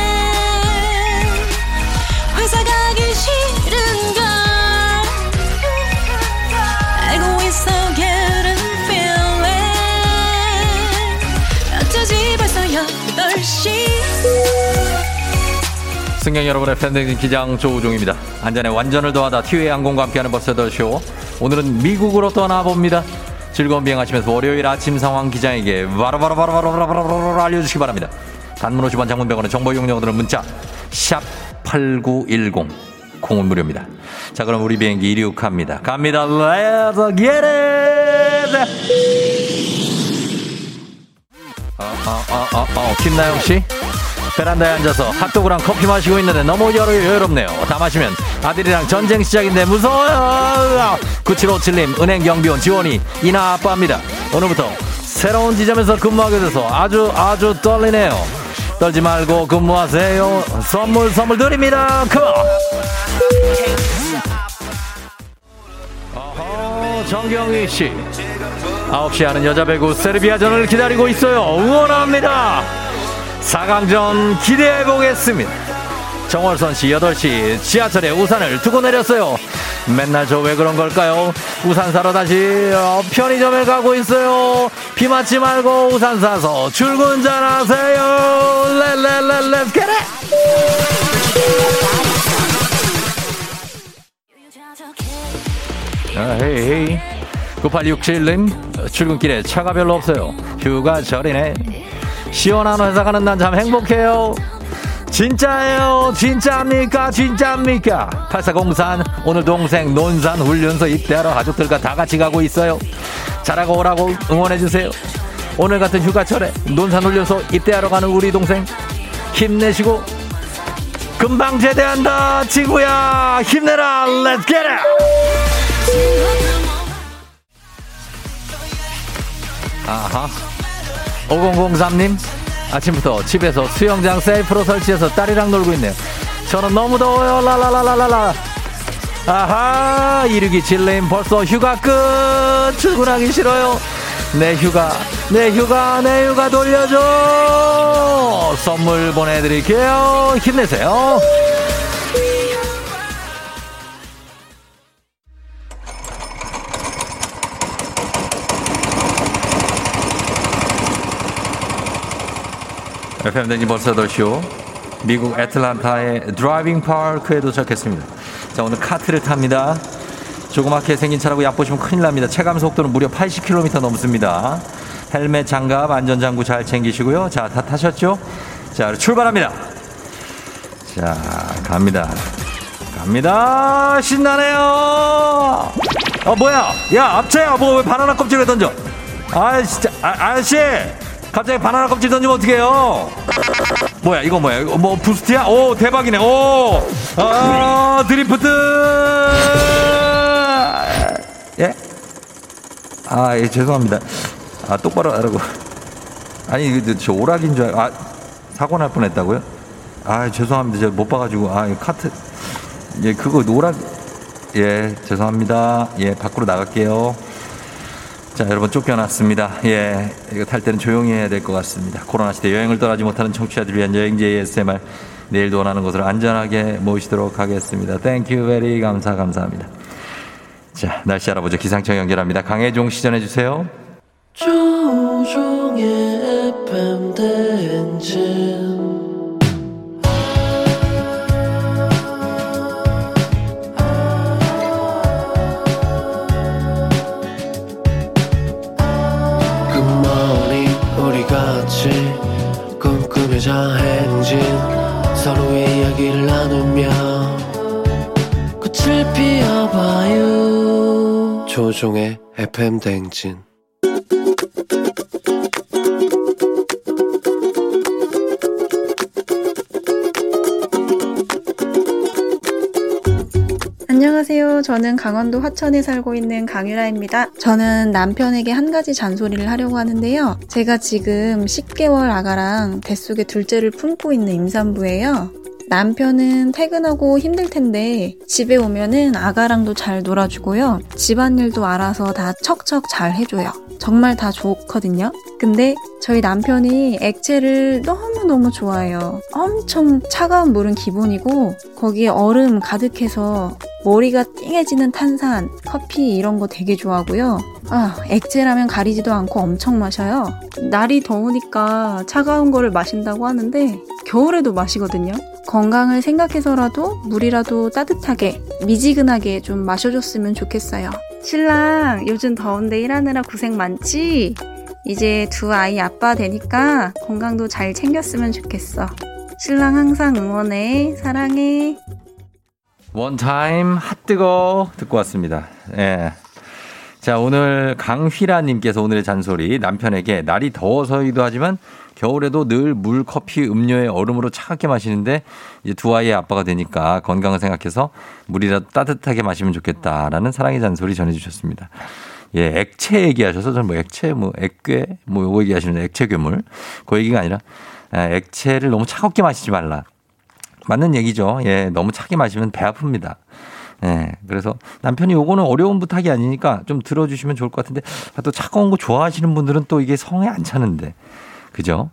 승객 여러분의 팬데믹 기장 조우종입니다. 안전에 완전을 더하다 티웨이 항공과 함께하는 버스 더쇼. 오늘은 미국으로 떠나봅니다. 즐거운 비행하시면서 월요일 아침 상황 기장에게 바로바로바로바로바로바로 알려주시기 바랍니다. 단문 50원 장문 100원의 정보 이용료들은 문자 샵 8910 콩은 무료입니다. 자 그럼 우리 비행기 이륙합니다. 갑니다. Let's get it! 어, 어, 어, 어, 어, 김나영 씨? 베란다에 앉아서 핫도그랑 커피 마시고 있는데 너무 여러, 여롭네요. 다 마시면 아들이랑 전쟁 시작인데 무서워요. 9757님, 은행 경비원 지원이 이나 아빠입니다. 오늘부터 새로운 지점에서 근무하게 돼서 아주 아주 떨리네요. 떨지 말고 근무하세요. 선물 선물 드립니다. 컴온. 어허, 정경희 씨. 9시에 하는 여자 배구 세르비아전을 기다리고 있어요. 응원합니다. 4강전 기대해 보겠습니다. 정월선 씨 8시 지하철에 우산을 두고 내렸어요. 맨날 저 왜 그런 걸까요? 우산 사러 다시 어, 편의점에 가고 있어요. 비 맞지 말고 우산 사서 출근 잘하세요. 렛렛렛렛 get 아, 헤이, 헤이. 9867님, 출근길에 차가 별로 없어요. 휴가절이네. 시원한 회사 가는 난 참 행복해요. 진짜예요. 진짜입니까? 진짜입니까? 8404 오늘 동생 논산 훈련소 입대하러 가족들과 다 같이 가고 있어요. 잘하고 오라고 응원해주세요. 오늘 같은 휴가철에 논산 훈련소 입대하러 가는 우리 동생 힘내시고 금방 제대한다 지구야 힘내라 let's get 아하 5003님 아침부터 집에서 수영장 셀프로 설치해서 딸이랑 놀고 있네요. 저는 너무 더워요. 라라라라라라. 아하 이르기 질레임 벌써 휴가 끝. 출근하기 싫어요. 내 휴가 내 휴가 내 휴가 돌려줘. 선물 보내드릴게요. 힘내세요 FM 대행진 벌써 더쇼 미국 애틀란타의 드라이빙 파크에 도착했습니다. 자 오늘 카트를 탑니다. 조그맣게 생긴 차라고 얕보시면 큰일 납니다. 체감 속도는 무려 80km 넘습니다. 헬멧, 장갑, 안전장구 잘 챙기시고요. 자, 다 타셨죠? 자, 출발합니다. 자, 갑니다. 갑니다. 신나네요. 어, 뭐야? 야, 앞차야. 뭐, 왜 바나나 껍질을 던져? 아, 진짜. 아, 아저씨! 갑자기 바나나 껍질 던지면 어떡해요? 뭐야, 이거 뭐야? 이거 뭐, boost야? 오, 대박이네. 오! 아, 드리프트! 예? 아, 예, 죄송합니다. 아, 똑바로 하라고. 아니, 이거 저 오락인 줄 알, 아, 사고 날 뻔 했다고요? 아, 죄송합니다. 제가 못 봐가지고. 아, 이 카트. 예, 그거 노락. 예, 죄송합니다. 예, 밖으로 나갈게요. 자, 여러분 쫓겨났습니다. 예, 이거 탈 때는 조용히 해야 될 것 같습니다. 코로나 시대 여행을 떠나지 못하는 청취자들 위한 여행지 ASMR. 내일도 원하는 곳으로 안전하게 모시도록 하겠습니다. thank you very 감사 감사합니다. 자, 날씨 알아보죠. 기상청 연결합니다. 강혜종 시전해 주세요. 조우종의 FM 대행진 피워봐요 조종의 FM 대행진 안녕하세요. 저는 강원도 화천에 살고 있는 강유라입니다. 저는 남편에게 한 가지 잔소리를 하려고 하는데요. 제가 지금 10개월 아가랑 뱃속에 둘째를 품고 있는 임산부예요. 남편은 퇴근하고 힘들 텐데 집에 오면은 아가랑도 잘 놀아주고요. 집안일도 알아서 다 척척 잘 해줘요. 정말 다 좋거든요. 근데 저희 남편이 액체를 너무너무 좋아해요. 엄청 차가운 물은 기본이고 거기에 얼음 가득해서 머리가 띵해지는 탄산, 커피 이런 거 되게 좋아하고요. 아, 액체라면 가리지도 않고 엄청 마셔요. 날이 더우니까 차가운 거를 마신다고 하는데 겨울에도 마시거든요. 건강을 생각해서라도 물이라도 따뜻하게, 미지근하게 좀 마셔줬으면 좋겠어요. 신랑, 요즘 더운데 일하느라 고생 많지? 이제 두 아이 아빠 되니까 건강도 잘 챙겼으면 좋겠어. 신랑 항상 응원해. 사랑해. 원타임 핫뜨거 듣고 왔습니다. 예. 자, 오늘 강휘라님께서 오늘의 잔소리 남편에게 날이 더워서이기도 하지만 겨울에도 늘 물, 커피, 음료에 얼음으로 차갑게 마시는데 이제 두 아이의 아빠가 되니까 건강을 생각해서 물이라도 따뜻하게 마시면 좋겠다라는 사랑의 잔소리 전해주셨습니다. 예, 액체 얘기하셔서 저는 뭐 액체, 뭐 액괴, 뭐 요거 얘기하시는 액체 괴물 그 얘기가 아니라 예, 액체를 너무 차갑게 마시지 말라. 맞는 얘기죠. 예, 너무 차게 마시면 배 아픕니다. 예, 그래서 남편이 요거는 어려운 부탁이 아니니까 좀 들어주시면 좋을 것 같은데 아, 또 차가운 거 좋아하시는 분들은 또 이게 성에 안 차는데. 그죠?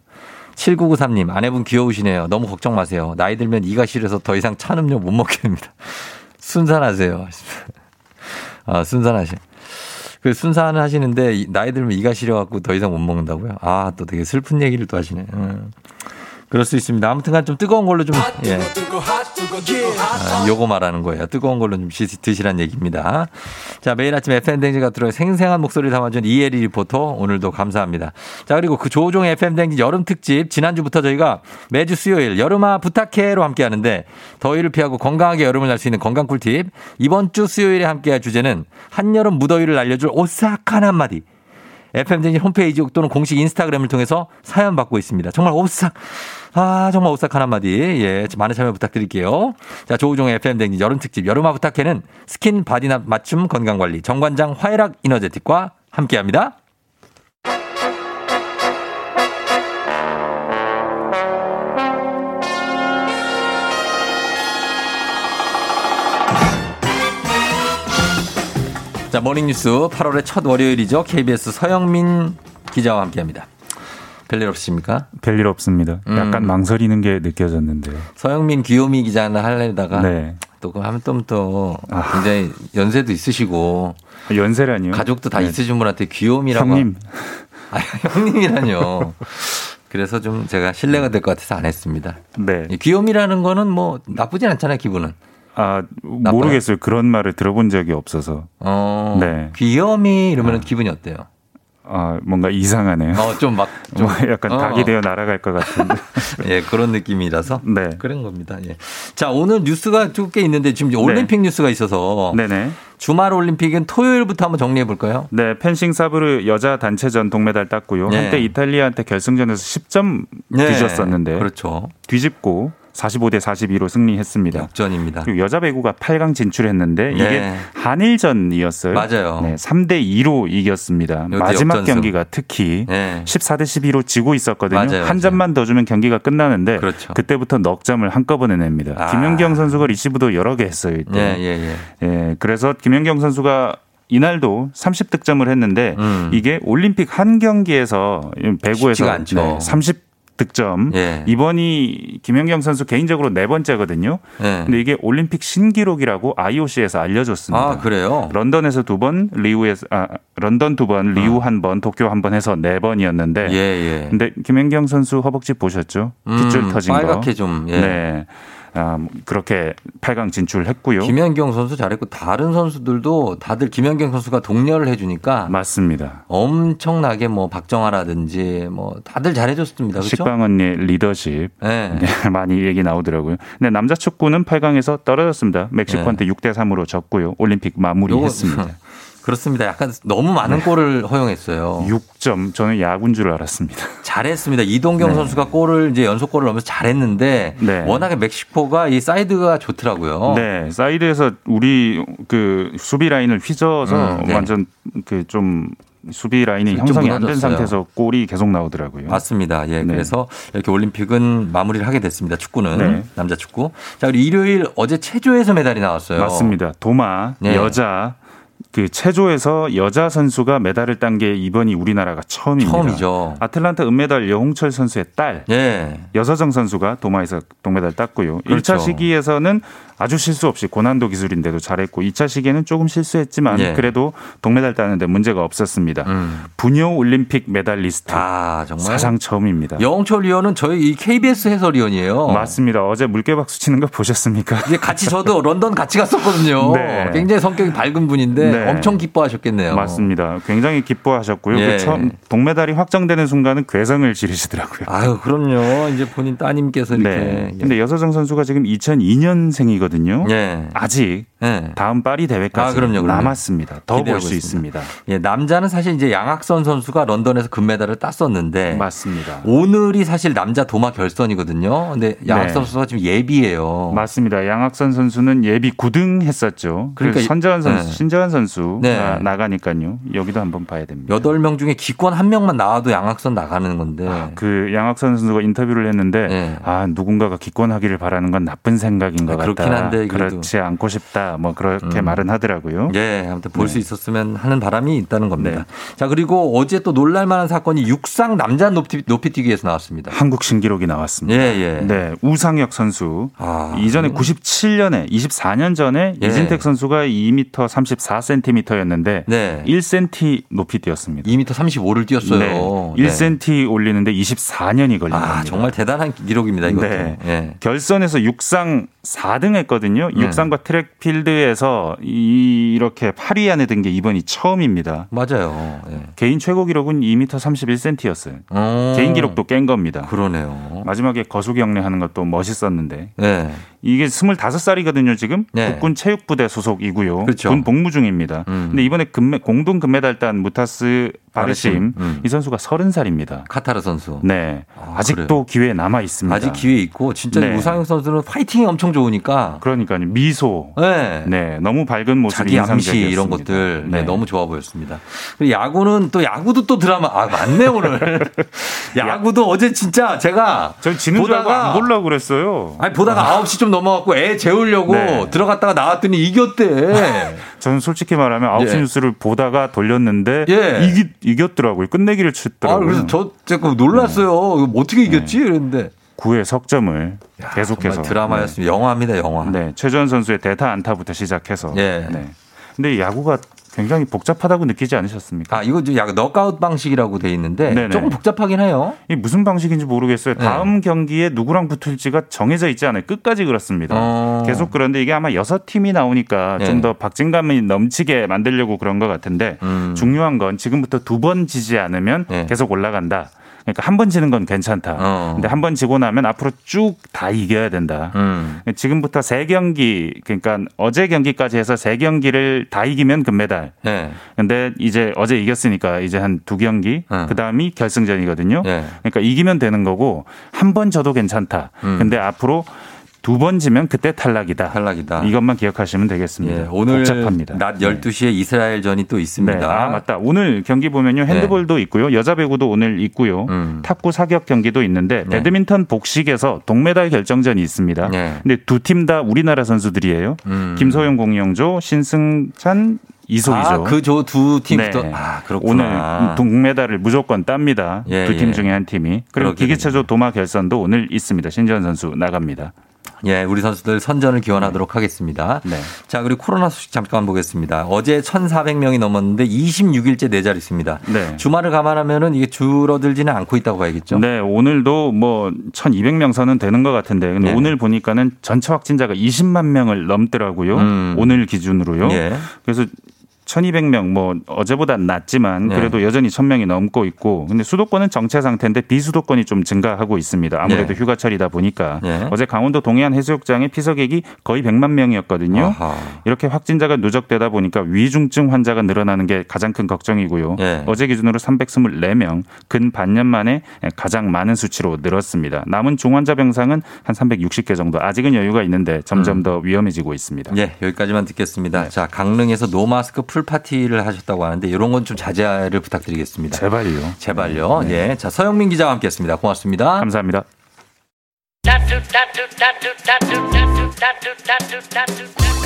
7993님, 아내분 귀여우시네요. 너무 걱정 마세요. 나이 들면 이가 시려서 더 이상 찬 음료 못 먹게 됩니다. 순산하세요. 아, 순산하시. 그 순산을 하시는데 이- 나이 들면 이가 시려갖고 더 이상 못 먹는다고요? 아, 또 되게 슬픈 얘기를 또 하시네. 음. 그럴 수 있습니다. 아무튼간 좀 뜨거운 걸로 좀, 예. 아, 요거 말하는 거예요. 뜨거운 걸로 좀 시- 드시란 얘기입니다. 자, 매일 아침 FM댕지가 들어요. 생생한 목소리를 담아준 이혜리 리포터. 오늘도 감사합니다. 자, 그리고 그 조종의 FM댕지 여름 특집. 지난주부터 저희가 매주 수요일 여름아 부탁해로 함께 하는데 더위를 피하고 건강하게 여름을 날 수 있는 건강 꿀팁. 이번 주 수요일에 함께 할 주제는 한여름 무더위를 알려줄 오싹한 한마디. FM댕진 홈페이지 또는 공식 인스타그램을 통해서 사연 받고 있습니다. 정말 오싹, 아, 정말 오싹한 한마디. 예, 많은 참여 부탁드릴게요. 자, 조우종의 FM대행진 여름 특집 여름아 부탁해는 스킨 바디나 맞춤 건강관리 정관장 화애락 이너제틱과 함께 합니다. 자, 모닝뉴스 8월의 첫 월요일이죠. KBS 서영민 기자와 함께 합니다. 별일 없으십니까? 별일 없습니다. 음. 약간 망설이는 게 느껴졌는데요. 서영민 귀요미 기자는 하려다가 네. 또 하면 또, 또 굉장히 연세도 있으시고 연세라니요? 가족도 다 네. 있으신 분한테 귀요미라고 형님. 아, 형님이라뇨. 그래서 좀 제가 신뢰가 될 것 같아서 안 했습니다. 네. 이 귀요미라는 거는 뭐 나쁘진 않잖아요, 기분은. 아, 모르겠어요. 그런 말을 들어본 적이 없어서. 어, 네. 귀요미 이러면 기분이 어때요? 아, 뭔가 이상하네요. 어, 좀 막, 좀. 뭐 약간 어. 닭이 되어 날아갈 것 같은데. 예, 그런 느낌이라서. 네. 그런 겁니다. 예. 자, 오늘 뉴스가 좀꽤 있는데 지금 올림픽 뉴스가 있어서. 네네. 주말 올림픽은 토요일부터 한번 정리해 볼까요? 네, 펜싱 사브르 여자 단체전 동메달 땄고요. 네. 한때 이탈리아한테 결승전에서 10점 네. 뒤졌었는데 그렇죠. 뒤집고 45대 42로 승리했습니다. 역전입니다. 그리고 여자 배구가 8강 진출했는데 이게 네. 한일전이었어요. 맞아요. 네, 3대 2로 이겼습니다. 마지막 역전승. 경기가 특히 네. 14대 12로 지고 있었거든요. 맞아요, 한 점만 더 주면 경기가 끝나는데 그렇죠. 때부터 넉 점을 한꺼번에 냅니다. 아. 김연경 선수가 리시브도 여러 개 했어요. 이때. 예, 예, 예. 예, 그래서 김연경 선수가 이날도 30득점을 했는데 음. 이게 올림픽 한 경기에서 배구에서 않죠. 30 득점 예. 이번이 김연경 선수 개인적으로 네 번째거든요. 예. 근데 이게 올림픽 신기록이라고 IOC에서 알려줬습니다. 아, 그래요? 런던에서 두 번, 리우에서 아, 런던 두 번, 리우 한 번, 도쿄 한 번 해서 네 번이었는데. 어. 예, 예. 근데 김연경 선수 허벅지 보셨죠? 음, 핏줄 터진 거. 빨갛게 좀, 예. 네. 아, 그렇게 8강 진출했고요. 김연경 선수 잘했고 다른 선수들도 다들 김연경 선수가 독려를 해주니까 맞습니다. 엄청나게 뭐 박정아라든지 뭐 다들 잘해줬습니다. 그렇죠? 식빵 언니의 리더십 네. 네, 많이 얘기 나오더라고요. 근데 남자 축구는 8강에서 떨어졌습니다. 멕시코한테 6대 3으로 졌고요. 올림픽 마무리했습니다. 네. 그렇습니다. 약간 너무 많은 골을 허용했어요. 6점 저는 야구인 줄 알았습니다. 잘했습니다. 이동경 네. 선수가 골을 이제 연속골을 넣으면서 잘했는데 네. 워낙에 멕시코가 이 사이드가 좋더라고요. 네, 사이드에서 우리 그 수비 라인을 휘저어서 음, 네. 완전 그 좀 수비 라인이 좀 형성이 안 된. 상태에서 골이 계속 나오더라고요. 맞습니다. 예. 네. 그래서 이렇게 올림픽은 마무리를 하게 됐습니다. 축구는 네. 남자 축구. 자, 그리고 일요일 어제 체조에서 메달이 나왔어요. 맞습니다. 도마 네. 여자 그 체조에서 여자 선수가 메달을 딴 게 이번이 우리나라가 처음입니다. 처음이죠. 아틀란타 은메달 여홍철 선수의 딸 예. 여서정 선수가 도마에서 동메달 땄고요. 그렇죠. 1차 시기에서는 아주 실수 없이 고난도 기술인데도 잘했고 2차 시기에는 조금 실수했지만 예. 그래도 동메달 따는데 문제가 없었습니다. 음. 분요 올림픽 메달리스트 아, 정말. 사상 처음입니다. 영철 위원은 저희 이 KBS 해설위원이에요. 맞습니다. 어제 물개박수 치는 거 보셨습니까? 이제 같이 저도 런던 같이 갔었거든요. 네. 굉장히 성격이 밝은 분인데 네. 엄청 기뻐하셨겠네요. 맞습니다. 굉장히 기뻐하셨고요. 예. 그 처음 동메달이 확정되는 순간은 괴성을 지르시더라고요. 아유, 그럼요. 이제 본인 따님께서 이렇게. 네. 근데 여서정 선수가 지금 2002년생이거든요. 예. 아직 예. 다음 파리 대회까지 아, 그럼요, 그럼요. 남았습니다. 더 볼 수 있습니다. 예, 남자는 사실 이제 양학선 선수가 런던에서 금메달을 땄었는데 맞습니다. 오늘이 사실 남자 도마 결선이거든요. 근데 양학선 네. 선수가 지금 예비예요. 맞습니다. 양학선 선수는 예비 9등 했었죠. 그러니까 선재환 선수, 네. 신재환 선수 네. 가 나가니까요. 여기도 한번 봐야 됩니다. 여덟 명 중에 기권 한 명만 나와도 양학선 나가는 건데. 그 양학선 선수가 인터뷰를 했는데 네. 아 누군가가 기권하기를 바라는 건 나쁜 생각인 것 아, 같다. 그렇긴 한데 그래도. 그렇지 않고 싶다. 뭐 그렇게 음. 말은 하더라고요. 예, 아무튼 볼 네. 수 있었으면 하는 바람이 있다는 겁니다. 자, 그리고 어제 또 놀랄만한 사건이 육상 남자 높이, 높이뛰기에서 나왔습니다. 한국 신기록이 나왔습니다. 예, 예. 네, 우상혁 선수. 아, 이전에 97년에 24년 전에 예. 이진택 선수가 2m 34cm였는데 네. 1cm 높이 뛰었습니다. 2m 35를 뛰었어요. 네. 1cm 올리는데 24년이 걸린 아. 정말 대단한 기록입니다, 이것도. 네. 예. 결선에서 육상 4등 했거든요. 네. 육상과 트랙 필드에서 이- 이렇게 8위 안에 든 게 이번이 처음입니다. 맞아요. 예. 개인 최고 기록은 2m 31cm였어요. 어, 개인 기록도 깬 겁니다. 그러네요. 마지막에 거수경례 하는 것도 멋있었는데 네. 이게 25살이거든요, 지금. 네. 국군 체육부대 소속이고요. 그렇죠. 군 복무 중입니다. 음. 근데 이번에 금메, 공동 금메달 딴 무타스 바르심. 음. 이 선수가 30살입니다. 카타르 선수. 네. 아, 아, 직도 기회 남아 있습니다. 아직 기회 있고 진짜 네. 우상혁 선수는 파이팅이 엄청 좋으니까 그러니까요. 미소. 네. 네. 너무 밝은 모습이 자기 암시. 이런 것들 네, 네. 너무 좋아 보였습니다. 야구는 또 야구도 또 드라마 아 맞네 오늘 야구도 어제 진짜 제가 전 지는 줄 알고 안 보려고 그랬어요. 아니 보다가 9시 좀 넘어갔고 애 재우려고 네. 들어갔다가 나왔더니 이겼대. 저는 솔직히 말하면 9시 예. 뉴스를 보다가 돌렸는데 예. 이기, 이겼더라고요. 끝내기를 아 쳤더라고요. 그래서 저 제가 놀랐어요. 이거 어떻게 이겼지? 그랬는데 9회 석점을 계속해서 정말 드라마였습니다. 영화입니다, 영화. 네. 네. 최전 선수의 대타 안타부터 시작해서 예. 네. 근데 야구가 굉장히 복잡하다고 느끼지 않으셨습니까? 아 이거 좀 약간 넉아웃 방식이라고 돼 있는데 네네. 조금 복잡하긴 해요. 이 무슨 방식인지 모르겠어요. 네. 다음 경기에 누구랑 붙을지가 정해져 있지 않아요. 끝까지 그렇습니다. 어. 계속 그런데 이게 아마 여섯 팀이 나오니까 네. 좀더 박진감이 넘치게 만들려고 그런 것 같은데 음. 중요한 건 지금부터 두 번 지지 않으면 네. 계속 올라간다. 그러니까 한 번 지는 건 괜찮다. 어. 근데 한 번 지고 나면 앞으로 쭉 다 이겨야 된다. 음. 지금부터 세 경기 그러니까 어제 경기까지 해서 세 경기를 다 이기면 금메달. 네. 근데 이제 어제 이겼으니까 이제 한 두 경기 어. 그다음이 결승전이거든요. 네. 그러니까 이기면 되는 거고 한 번 져도 괜찮다. 음. 근데 앞으로 두 번 지면 그때 탈락이다. 탈락이다. 이것만 기억하시면 되겠습니다. 예, 오늘 복잡합니다. 낮 네. 12시에 이스라엘전이 또 있습니다. 네. 아, 맞다. 오늘 경기 보면요. 핸드볼도 있고요. 여자 배구도 오늘 있고요. 음. 탁구 사격 경기도 있는데 네. 배드민턴 복식에서 동메달 결정전이 있습니다. 네. 근데 두 팀 다 우리나라 선수들이에요. 음. 김소영 공영조, 신승찬 이소희죠. 아, 그조 두 팀부터 네. 아, 그렇구나. 오늘 동메달을 무조건 땁니다. 예, 두팀 예. 중에 한 팀이. 그리고 기계체조 도마 결선도 오늘 있습니다. 신지원 선수 나갑니다. 예, 우리 선수들 선전을 기원하도록 하겠습니다. 네. 자, 그리고 코로나 소식 잠깐 보겠습니다. 어제 1,400명이 넘었는데 26일째 네 자릿수입니다. 네. 주말을 감안하면은 이게 줄어들지는 않고 있다고 봐야겠죠. 네, 오늘도 뭐 1,200명 선은 되는 것 같은데, 네. 오늘 보니까는 전체 확진자가 20만 명을 넘더라고요. 음. 오늘 기준으로요. 예. 그래서 1,200명 뭐 어제보다 낮지만 네. 그래도 여전히 1,000명이 넘고 있고 근데 수도권은 정체 상태인데 비수도권이 좀 증가하고 있습니다. 아무래도 네. 휴가철이다 보니까 네. 어제 강원도 동해안 해수욕장의 피서객이 거의 100만 명이었거든요. 아하. 이렇게 확진자가 누적되다 보니까 위중증 환자가 늘어나는 게 가장 큰 걱정이고요. 네. 어제 기준으로 324명, 근 반년 만에 가장 많은 수치로 늘었습니다. 남은 중환자 병상은 한 360개 정도. 아직은 여유가 있는데 점점 더 위험해지고 있습니다. 예, 여기까지만 듣겠습니다. 네. 자, 강릉에서 노마스크 풀 파티를 하셨다고 하는데 이런 건 좀 자제를 부탁드리겠습니다. 제발요. 제발요. 네. 예. 자, 서영민 기자와 함께 했습니다. 고맙습니다. 감사합니다.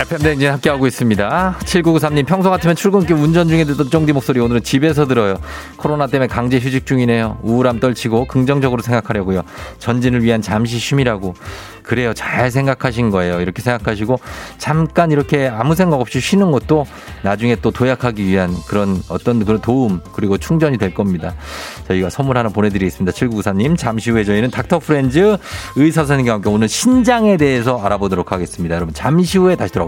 FM 대행진 함께하고 있습니다. 7993님 평소 같으면 출근길 운전 중에 듣던 쫑디 목소리 오늘은 집에서 들어요. 코로나 때문에 강제 휴직 중이네요. 우울함 떨치고 긍정적으로 생각하려고요. 전진을 위한 잠시 쉼이라고. 그래요. 잘 생각하신 거예요. 이렇게 생각하시고 잠깐 이렇게 아무 생각 없이 쉬는 것도 나중에 또 도약하기 위한 그런 어떤 그런 도움 그리고 충전이 될 겁니다. 저희가 선물 하나 보내드리겠습니다. 7994님 잠시 후에 저희는 닥터 프렌즈 의사 선생님과 함께 오늘 신장에 대해서 알아보도록 하겠습니다. 여러분 잠시 후에 다시 돌아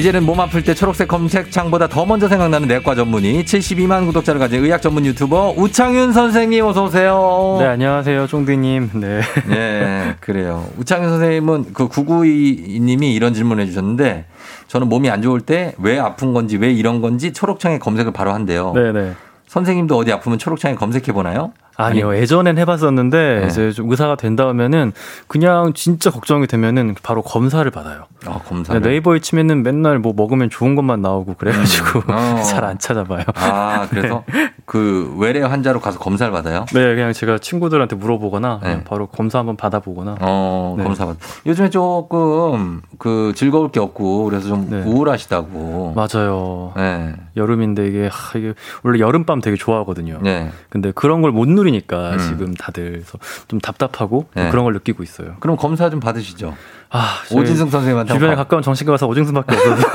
이제는 몸 아플 때 초록색 검색창보다 더 먼저 생각나는 내과 전문의 72만 구독자를 가진 의학 전문 유튜버 우창윤 선생님 어서 오세요. 네, 안녕하세요. 쫑디님. 네. 네, 그래요. 우창윤 선생님은 그 992님이 이런 질문을 해주셨는데 저는 몸이 안 좋을 때 왜 아픈 건지 왜 이런 건지 초록창에 검색을 바로 한대요. 네네. 선생님도 어디 아프면 초록창에 검색해 보나요? 아니요, 예전엔 해봤었는데 네. 이제 좀 의사가 된 다음에는 그냥 진짜 걱정이 되면은 바로 검사를 받아요. 아, 검사를. 네, 네이버에 치면은 맨날 뭐 먹으면 좋은 것만 나오고 그래가지고 어. 잘안 찾아봐요. 아, 그래서 그 외래 환자로 가서 검사를 받아요? 네, 그냥 제가 친구들한테 물어보거나 네. 바로 검사 한번 받아보거나. 어, 네. 검사 받. 요즘에 조금 그 즐거울 게 없고 그래서 좀 우울하시다고. 맞아요. 네. 여름인데 이게 하, 이게 원래 여름밤 되게 좋아하거든요. 네. 근데 그런 걸 못 누리 니까 음. 지금 다들 좀 답답하고 네. 그런 걸 느끼고 있어요. 그럼 검사 좀 받으시죠. 아, 오진승 선생님한테 주변에 가까운 정신과 가서 오징승밖에 없어서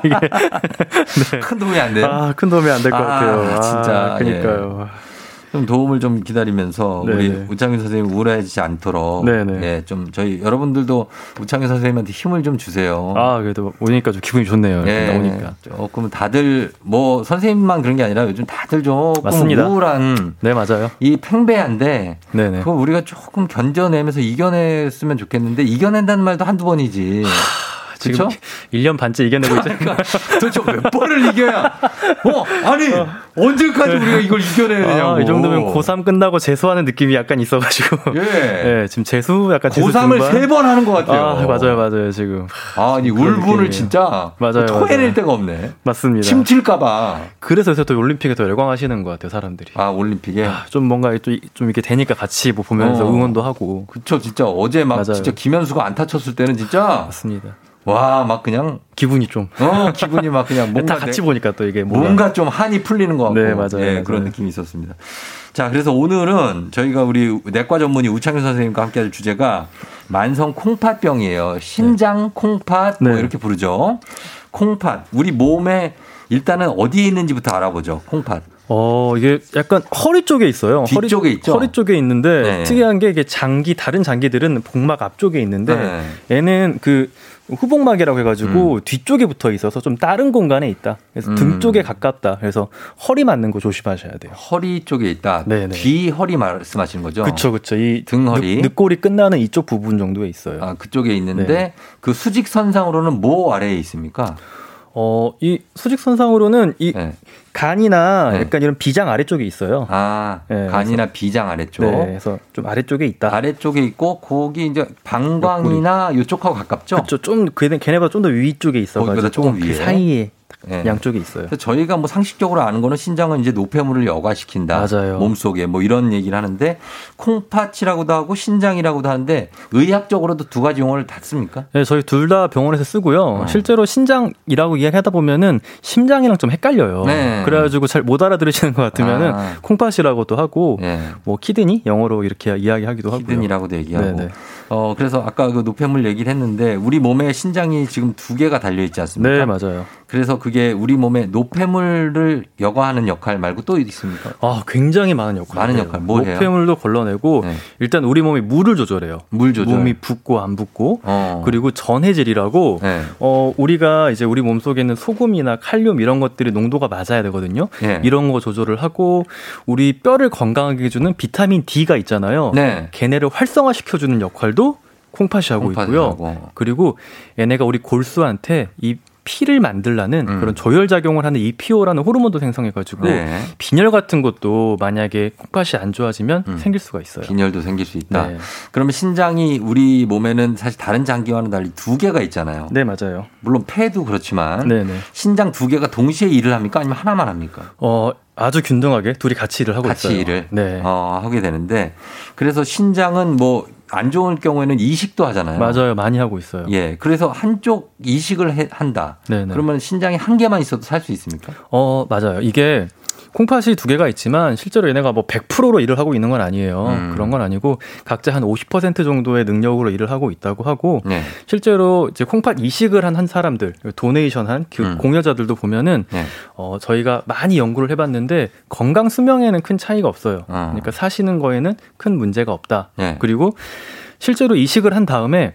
이게 큰 도움이 안 돼요. 아, 큰 도움이 안 될것 아, 같아요. 아, 진짜, 그러니까요. 좀 도움을 좀 기다리면서 네네. 우리 우창윤 선생님 우울해지지 않도록 네네. 예, 좀 저희 여러분들도 우창윤 선생님한테 힘을 좀 주세요. 아, 그래도 오니까 좀 기분이 좋네요. 예, 나오니까. 조금 다들 뭐 선생님만 그런 게 아니라 요즘 다들 조금 맞습니다. 우울한 네, 맞아요. 이 팽배한데 네네. 그거 우리가 조금 견뎌내면서 이겨냈으면 좋겠는데 이겨낸다는 말도 한두 번이지. 지금 그렇죠? 1년 반째 이겨내고 있죠. 도대체 몇 번을 이겨야? 어, 아니 언제까지 우리가 이걸 이겨내야 되냐고. 아, 이 정도면 고3 끝나고 재수하는 느낌이 약간 있어가지고. 예. 네, 지금 재수 약간 재수 고3을 중반? 세번 하는 것 같아요. 아, 맞아요, 맞아요, 지금. 아니 그런 울분을. 진짜 맞아요, 토해낼 맞아요. 데가 없네. 맞습니다. 침칠까봐. 그래서 요새 또 올림픽에 더 열광하시는 것 같아요, 사람들이. 아 올림픽에. 좀 뭔가 좀, 좀 이렇게 되니까 같이 뭐 보면서 어. 응원도 하고. 그쵸 진짜 어제 막 맞아요. 진짜 김현수가 안타 쳤을 때는 진짜 맞습니다. 와 막 그냥 기분이 좀. 어 기분이 막 그냥 뭔가 다 같이 내- 보니까 또 이게 뭔가. 뭔가 좀 한이 풀리는 것 같고 네, 맞아요, 예, 맞아요. 그런 느낌이 있었습니다. 자, 그래서 오늘은 저희가 우리 내과 전문의 우창현 선생님과 함께 할 주제가 만성 콩팥병이에요. 신장 콩팥 뭐 네. 이렇게 부르죠. 콩팥 우리 몸에 일단은 어디에 있는지부터 알아보죠. 콩팥. 어, 이게 약간 허리 쪽에 있어요. 허리, 있죠? 허리 쪽에 있는데 네. 특이한 게 이게 장기 다른 장기들은 복막 앞쪽에 있는데 네. 얘는 그 후복막이라고 해가지고 뒤쪽에 붙어 있어서 좀 다른 공간에 있다. 그래서 음. 등 쪽에 가깝다. 그래서 허리 맞는 거 조심하셔야 돼요. 허리 쪽에 있다. 네네. 뒤 허리 말씀하시는 거죠? 그쵸, 그쵸. 이등 허리. 늑, 늑골이 끝나는 이쪽 부분 정도에 있어요. 아, 그쪽에 있는데 네. 그 수직 선상으로는 뭐 아래에 있습니까? 어, 이 수직선상으로는 이 네. 간이나 네. 약간 이런 비장 아래쪽에 있어요. 아, 네, 간이나 비장 아래쪽. 네, 그래서 좀 아래쪽에 있다. 아래쪽에 있고 거기 이제 방광이나 이쪽하고 가깝죠. 그쵸, 좀 걔네 걔네보다 좀 더 위쪽에 있어가지고 조금 그 위에. 사이에 네. 양쪽에 있어요. 저희가 뭐 상식적으로 아는 거는 신장은 이제 노폐물을 여과시킨다. 맞아요. 몸속에 뭐 이런 얘기를 하는데 콩팥이라고도 하고 신장이라고도 하는데 의학적으로도 두 가지 용어를 다 씁니까? 네, 저희 둘 다 병원에서 쓰고요. 어. 실제로 신장이라고 이야기하다 보면은 심장이랑 좀 헷갈려요. 네. 그래가지고 잘 못 알아들으시는 것 같으면은 아. 콩팥이라고도 하고 예. 뭐 kidney 영어로 이렇게 이야기하기도 하고요. kidney라고도 얘기하고. 네네. 어, 그래서 아까 그 노폐물 얘기를 했는데 우리 몸에 신장이 지금 두 개가 달려 있지 않습니까? 네, 맞아요. 그래서 그게 우리 몸에 노폐물을 여과하는 역할 말고 또 있습니까? 아, 굉장히 많은 역할. 많은 역할. 뭘 해요? 노폐물도 걸러내고 네. 일단 우리 몸이 물을 조절해요. 물 조절. 몸이 붓고 안 붓고 어. 그리고 전해질이라고 네. 어 우리가 이제 우리 몸 속에 있는 소금이나 칼륨 이런 것들이 농도가 맞아야 되거든요. 예. 이런 거 조절을 하고 우리 뼈를 건강하게 해주는 비타민 D가 있잖아요. 네. 걔네를 활성화시켜 주는 역할 도 콩팥이 하고 콩팥이 있고요. 하고. 그리고 얘네가 우리 골수한테 이 피를 만들라는 음. 그런 조혈 작용을 하는 EPO라는 호르몬도 생성해가지고 네. 빈혈 같은 것도 만약에 콩팥이 안 좋아지면 음. 생길 수가 있어요. 빈혈도 생길 수 있다. 네. 그러면 신장이 우리 몸에는 사실 다른 장기와는 달리 두 개가 있잖아요. 네 맞아요. 물론 폐도 그렇지만 네네. 신장 두 개가 동시에 일을 합니까? 아니면 하나만 합니까? 어 아주 균등하게 둘이 같이 일을 하고 같이 있어요. 일을 네. 어, 하게 되는데 그래서 신장은 뭐 안 좋을 경우에는 이식도 하잖아요. 맞아요. 많이 하고 있어요. 예, 그래서 한쪽 이식을 해- 한다. 네네. 그러면 신장이 한 개만 있어도 살 수 있습니까? 어, 맞아요. 이게 콩팥이 두 개가 있지만 실제로 얘네가 뭐 100%로 일을 하고 있는 건 아니에요. 음. 그런 건 아니고 각자 한 50% 정도의 능력으로 일을 하고 있다고 하고 네. 실제로 이제 콩팥 이식을 한 한 사람들, 도네이션 한그 음. 공여자들도 보면은 네. 어, 저희가 많이 연구를 해봤는데 건강 수명에는 큰 차이가 없어요. 어. 그러니까 사시는 거에는 큰 문제가 없다. 네. 그리고 실제로 이식을 한 다음에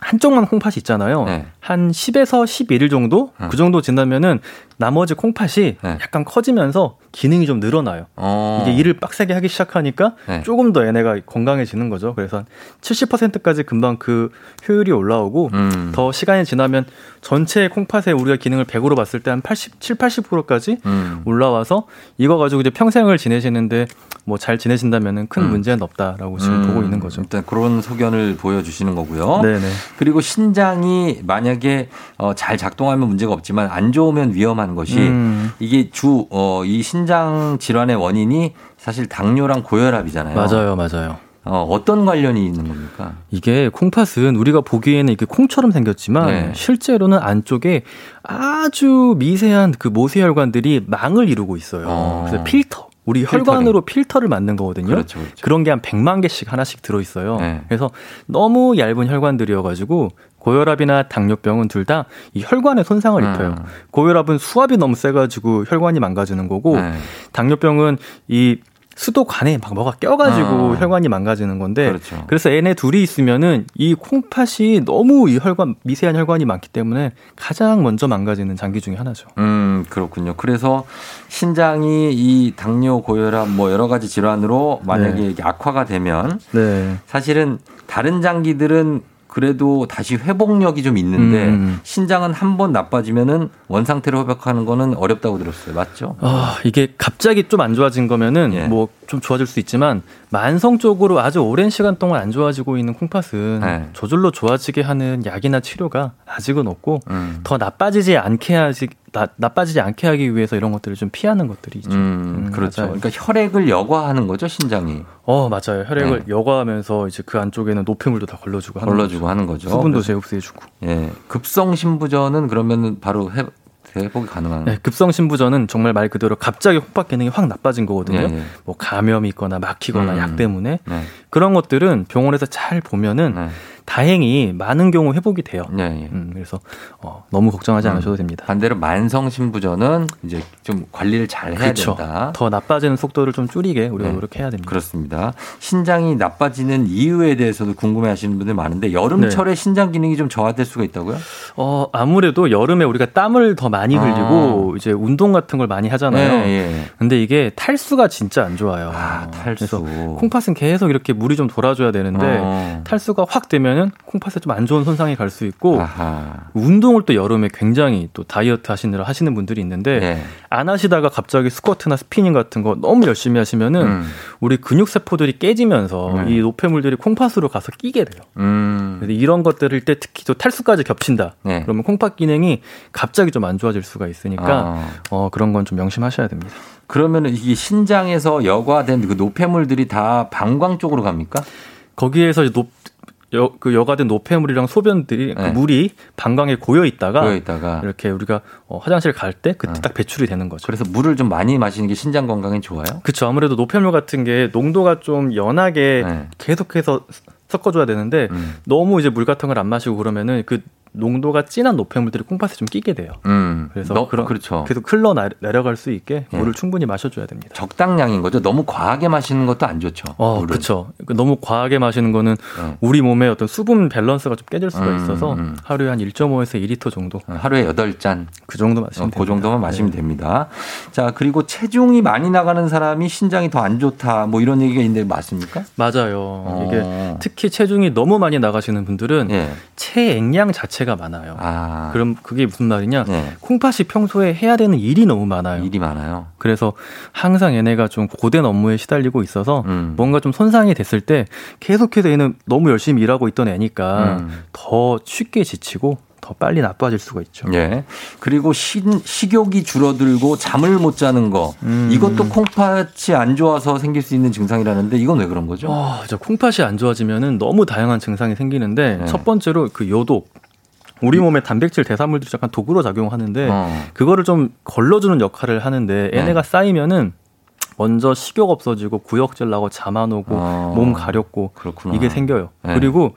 한쪽만 콩팥이 있잖아요. 네. 한 10에서 11일 정도 그 정도 지나면은 나머지 콩팥이 약간 커지면서 기능이 좀 늘어나요. 어. 이게 일을 빡세게 하기 시작하니까 네. 조금 더 얘네가 건강해지는 거죠. 그래서 한 70%까지 금방 그 효율이 올라오고 음. 더 시간이 지나면 전체 콩팥의 우리가 기능을 100으로 봤을 때 한 87, 80%까지 음. 올라와서 이거 가지고 이제 평생을 지내시는데 뭐 잘 지내신다면은 큰 문제는 없다라고 지금 음, 보고 있는 거죠. 일단 그런 소견을 보여주시는 거고요. 네네. 그리고 신장이 만약에 어, 잘 작동하면 문제가 없지만 안 좋으면 위험한 것이 음. 이게 주 어, 이 신장 질환의 원인이 사실 당뇨랑 고혈압이잖아요. 맞아요, 맞아요. 어, 어떤 관련이 있는 겁니까? 이게 콩팥은 우리가 보기에는 이게 콩처럼 생겼지만 네. 실제로는 안쪽에 아주 미세한 그 모세혈관들이 망을 이루고 있어요. 어. 그래서 필터. 우리. 혈관으로 필터를 만든 거거든요. 그렇죠, 그렇죠. 런게 한 100만 개씩 하나씩 들어 있어요. 네. 그래서 너무 얇은 혈관들이어 가지고 고혈압이나 당뇨병은 둘 다 이 혈관에 손상을 음. 입혀요. 고혈압은 수압이 너무 세 가지고 혈관이 망가지는 거고 네. 당뇨병은 이 수도관에 막 뭐가 껴가지고 어. 혈관이 망가지는 건데 그렇죠. 그래서 얘네 둘이 있으면은 이 콩팥이 너무 이 혈관 미세한 혈관이 많기 때문에 가장 먼저 망가지는 장기 중에 하나죠. 음, 그렇군요. 그래서 신장이 이 당뇨, 고혈압 뭐 여러 가지 질환으로 만약에 네. 악화가 되면 네. 사실은 다른 장기들은 그래도 다시 회복력이 좀 있는데 음. 신장은 한 번 나빠지면은 원상태로 회복하는 거는 어렵다고 들었어요. 맞죠? 아, 이게 갑자기 좀 안 좋아진 거면은 예. 뭐좀 좋아질 수 있지만 만성적으로 아주 오랜 시간 동안 안 좋아지고 있는 콩팥은 네. 저절로 좋아지게 하는 약이나 치료가 아직은 없고 음. 더 나빠지지 않게 하지 나, 나빠지지 않게 하기 위해서 이런 것들을 좀 피하는 것들이 있죠. 음, 그렇죠. 맞아요. 그러니까 혈액을 여과하는 거죠, 신장이. 어, 맞아요. 혈액을 네. 여과하면서 이제 그 안쪽에는 노폐물도 다 걸러주고 하는 걸러주고 거죠. 하는 거죠. 수분도 재흡수해주고. 예. 급성 신부전은 그러면은 바로 회, 회복이 가능한 네, 급성 신부전은 정말 말 그대로 갑자기 콩팥 기능이 확 나빠진 거거든요. 예, 예. 뭐 감염이 있거나 막히거나 음. 약 때문에 네. 그런 것들은 병원에서 잘 보면은 네. 다행히 많은 경우 회복이 돼요. 예, 예. 음, 그래서 어, 너무 걱정하지 음. 않으셔도 됩니다. 반대로 만성 신부전은 이제 좀 관리를 잘 해야 그렇죠. 된다. 더 나빠지는 속도를 좀 줄이게 우리가 네. 노력해야 됩니다. 그렇습니다. 신장이 나빠지는 이유에 대해서도 궁금해 하시는 분들 많은데 여름철에 신장 기능이 좀 저하될 수가 있다고요? 어, 아무래도 여름에 우리가 땀을 더 많이 아. 흘리고 이제 운동 같은 걸 많이 하잖아요. 예, 예. 근데 이게 탈수가 진짜 안 좋아요. 아, 탈수. 그래서 콩팥은 계속 이렇게 물이 좀 돌아줘야 되는데 어. 탈수가 확 되면 은 콩팥에 좀 안 좋은 손상이 갈 수 있고 아하. 운동을 또 여름에 굉장히 또 다이어트 하시느라 하시는 분들이 있는데 예. 안 하시다가 갑자기 스쿼트나 스피닝 같은 거 너무 열심히 하시면은 음. 우리 근육 세포들이 깨지면서 네. 이 노폐물들이 콩팥으로 가서 끼게 돼요. 음. 그래서 이런 것들을 때 특히 또 탈수까지 겹친다. 네. 그러면 콩팥 기능이 갑자기 좀 안 좋아질 수가 있으니까 아. 어, 그런 건 좀 명심하셔야 됩니다. 그러면은 이게 신장에서 여과된 그 노폐물들이 다 방광 쪽으로 갑니까? 거기에서 이제 노, 여, 그 여과된 노폐물이랑 소변들이 그 네. 물이 방광에 고여 있다가 고여 있다가. 이렇게 우리가 어, 화장실 갈 때 그때 딱 배출이 되는 거죠. 그래서 물을 좀 많이 마시는 게 신장 건강에 좋아요? 그렇죠. 아무래도 노폐물 같은 게 농도가 좀 연하게 네. 계속해서 섞어줘야 되는데 음. 너무 이제 물 같은 걸 안 마시고 그러면은 그 농도가 진한 노폐물들이 콩팥에 좀 끼게 돼요. 음. 그래서 너- 그런 그렇죠. 계속 흘러 나- 내려갈 수 있게 예. 물을 충분히 마셔줘야 됩니다. 적당량인 거죠. 너무 과하게 마시는 것도 안 좋죠. 어. 그렇죠. 너무 과하게 마시는 거는 네. 우리 몸의 어떤 수분 밸런스가 좀 깨질 수가 음, 있어서 음. 하루에 한 1.5에서 2리터 정도 하루에 8잔. 그 정도 마시면 어, 그 정도만 됩니다. 마시면 네. 됩니다. 자, 그리고 체중이 많이 나가는 사람이 신장이 더 안 좋다. 뭐 이런 얘기가 있는데 맞습니까? 맞아요. 이게 어. 특히 체중이 너무 많이 나가시는 분들은 예. 체액량 자체 가 많아요. 아. 그럼 그게 무슨 말이냐? 예. 콩팥이 평소에 해야 되는 일이 너무 많아요. 일이 많아요. 그래서 항상 얘네가 좀 고된 업무에 시달리고 있어서 음. 뭔가 좀 손상이 됐을 때 계속해서 얘는 너무 열심히 일하고 있던 애니까 음. 더 쉽게 지치고 더 빨리 나빠질 수가 있죠. 예. 그리고 신, 식욕이 줄어들고 잠을 못 자는 거. 음. 이것도 콩팥이 안 좋아서 생길 수 있는 증상이라는데 이건 왜 그런 거죠? 아, 저 콩팥이 안 좋아지면은 너무 다양한 증상이 생기는데 네. 첫 번째로 그 요독. 우리 몸의 단백질 대사물들이 약간 독으로 작용하는데 어. 그거를 좀 걸러주는 역할을 하는데 얘네가 네. 쌓이면은 먼저 식욕 없어지고 구역질 나고 잠안 오고 어. 몸 가렵고 그렇구나. 이게 생겨요. 네. 그리고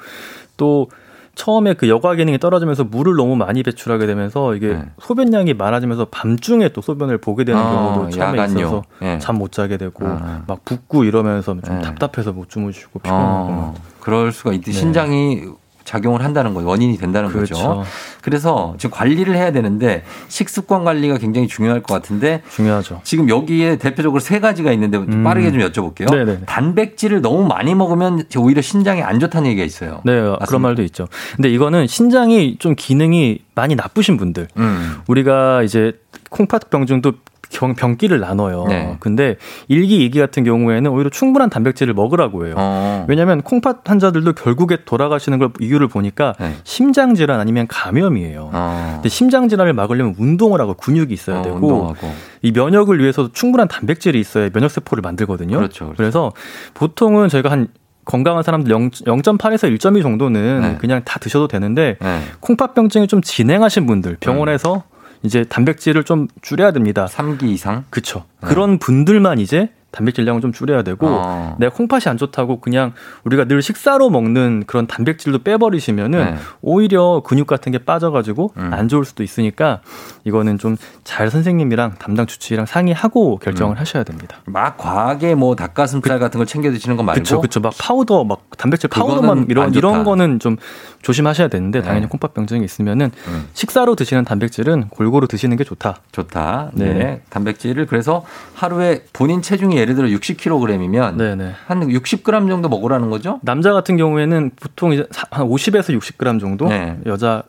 또 처음에 그 여과 기능이 떨어지면서 물을 너무 많이 배출하게 되면서 이게 네. 소변량이 많아지면서 밤중에 또 소변을 보게 되는 어, 경우도 처음에 야간요. 있어서 예. 잠못 자게 되고 아. 막 붓고 이러면서 좀 네. 답답해서 못 주무시고 피곤하고 어, 그럴 수가 있대. 네. 신장이 작용을 한다는 거예요. 원인이 된다는 거죠. 그렇죠. 그래서 지금 관리를 해야 되는데 식습관 관리가 굉장히 중요할 것 같은데 중요하죠. 지금 여기에 대표적으로 세 가지가 있는데 좀 음. 빠르게 좀 여쭤볼게요. 네네. 단백질을 너무 많이 먹으면 오히려 신장에 안 좋다는 얘기가 있어요. 네, 그런 말도 있죠. 근데 이거는 신장이 좀 기능이 많이 나쁘신 분들. 음. 우리가 이제 콩팥 병증도 병, 병기를 나눠요. 네. 근데 일기이기 같은 경우에는 오히려 충분한 단백질을 먹으라고 해요. 어. 왜냐하면 콩팥 환자들도 결국에 돌아가시는 걸 이유를 보니까 네. 심장 질환 아니면 감염이에요. 어. 근데 심장 질환을 막으려면 운동을 하고 근육이 있어야 어, 되고 운동하고. 이 면역을 위해서도 충분한 단백질이 있어야 면역 세포를 만들거든요. 그렇죠, 그렇죠. 래서 보통은 저희가 한 건강한 사람들 0, 0.8에서 1.2 정도는 네. 그냥 다 드셔도 되는데 네. 콩팥병증이 좀 진행하신 분들 병원에서 이제 단백질을 좀 줄여야 됩니다. 3기 이상? 그쵸. 그런 분들만 이제 단백질량을 좀 줄여야 되고 어. 내가 콩팥이 안 좋다고 그냥 우리가 늘 식사로 먹는 그런 단백질도 빼버리시면은 네. 오히려 근육 같은 게 빠져가지고 음. 안 좋을 수도 있으니까 이거는 좀 잘 선생님이랑 담당 주치의랑 상의하고 결정을 음. 하셔야 됩니다. 막 과하게 뭐 닭가슴살 같은 걸 챙겨 드시는 거 말고 그렇죠, 그렇죠. 막 파우더, 막 단백질 파우더만 안 이런. 이런 거는 좀 조심하셔야 되는데 당연히 네. 콩팥 병증이 있으면은 음. 식사로 드시는 단백질은 골고루 드시는 게 좋다. 좋다. 네. 네. 단백질을 그래서 하루에 본인 체중이 예를 들어 60kg이면 네네. 한 60g 정도 먹으라는 거죠? 남자 같은 경우에는 보통 이제 사- 한 50에서 60g 정도, 네. 여자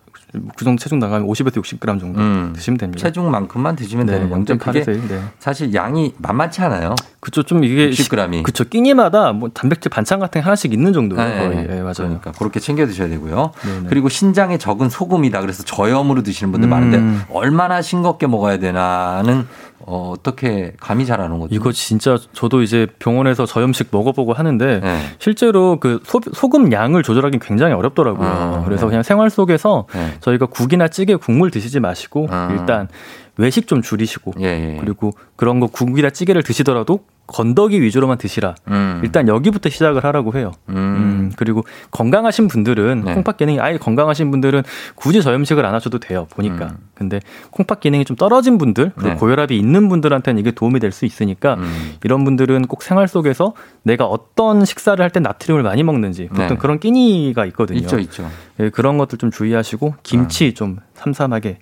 그 정도 체중 나가면 50에서 60g 정도 음. 드시면 됩니다. 체중만큼만 드시면 네, 되는 건데 그게 0.8에서 1. 네. 사실 양이 만만치 않아요. 그쵸, 좀 이게 60g이. 그쵸, 끼니마다 뭐 단백질 반찬 같은 게 하나씩 있는 정도예요. 네, 거의. 네. 예, 맞아요. 그러니까 그렇게 챙겨 드셔야 되고요. 네네. 그리고 신장에 적은 소금이다. 그래서 저염으로 드시는 분들 음. 많은데 얼마나 싱겁게 먹어야 되나는 어, 어떻게 감이 잘 안 오거든요. 이거 진짜 저도 이제 병원에서 저염식 먹어보고 하는데 네. 실제로 그 소, 소금 양을 조절하기 굉장히 어렵더라고요. 아, 그래서 네. 그냥 생활 속에서 네. 저희가 국이나 찌개 국물 드시지 마시고 아. 일단 외식 좀 줄이시고 예, 예. 그리고 그런 거 국이나 찌개를 드시더라도 건더기 위주로만 드시라. 음. 일단 여기부터 시작을 하라고 해요. 음. 음, 그리고 건강하신 분들은 네. 콩팥 기능이 아예 건강하신 분들은 굳이 저염식을 안 하셔도 돼요. 보니까. 음. 근데 콩팥 기능이 좀 떨어진 분들 그리고 네. 고혈압이 있는 분들한테는 이게 도움이 될 수 있으니까 음. 이런 분들은 꼭 생활 속에서 내가 어떤 식사를 할 때 나트륨을 많이 먹는지 보통 네. 그런 끼니가 있거든요. 있죠, 있죠. 예, 그런 것들 좀 주의하시고 김치 좀 삼삼하게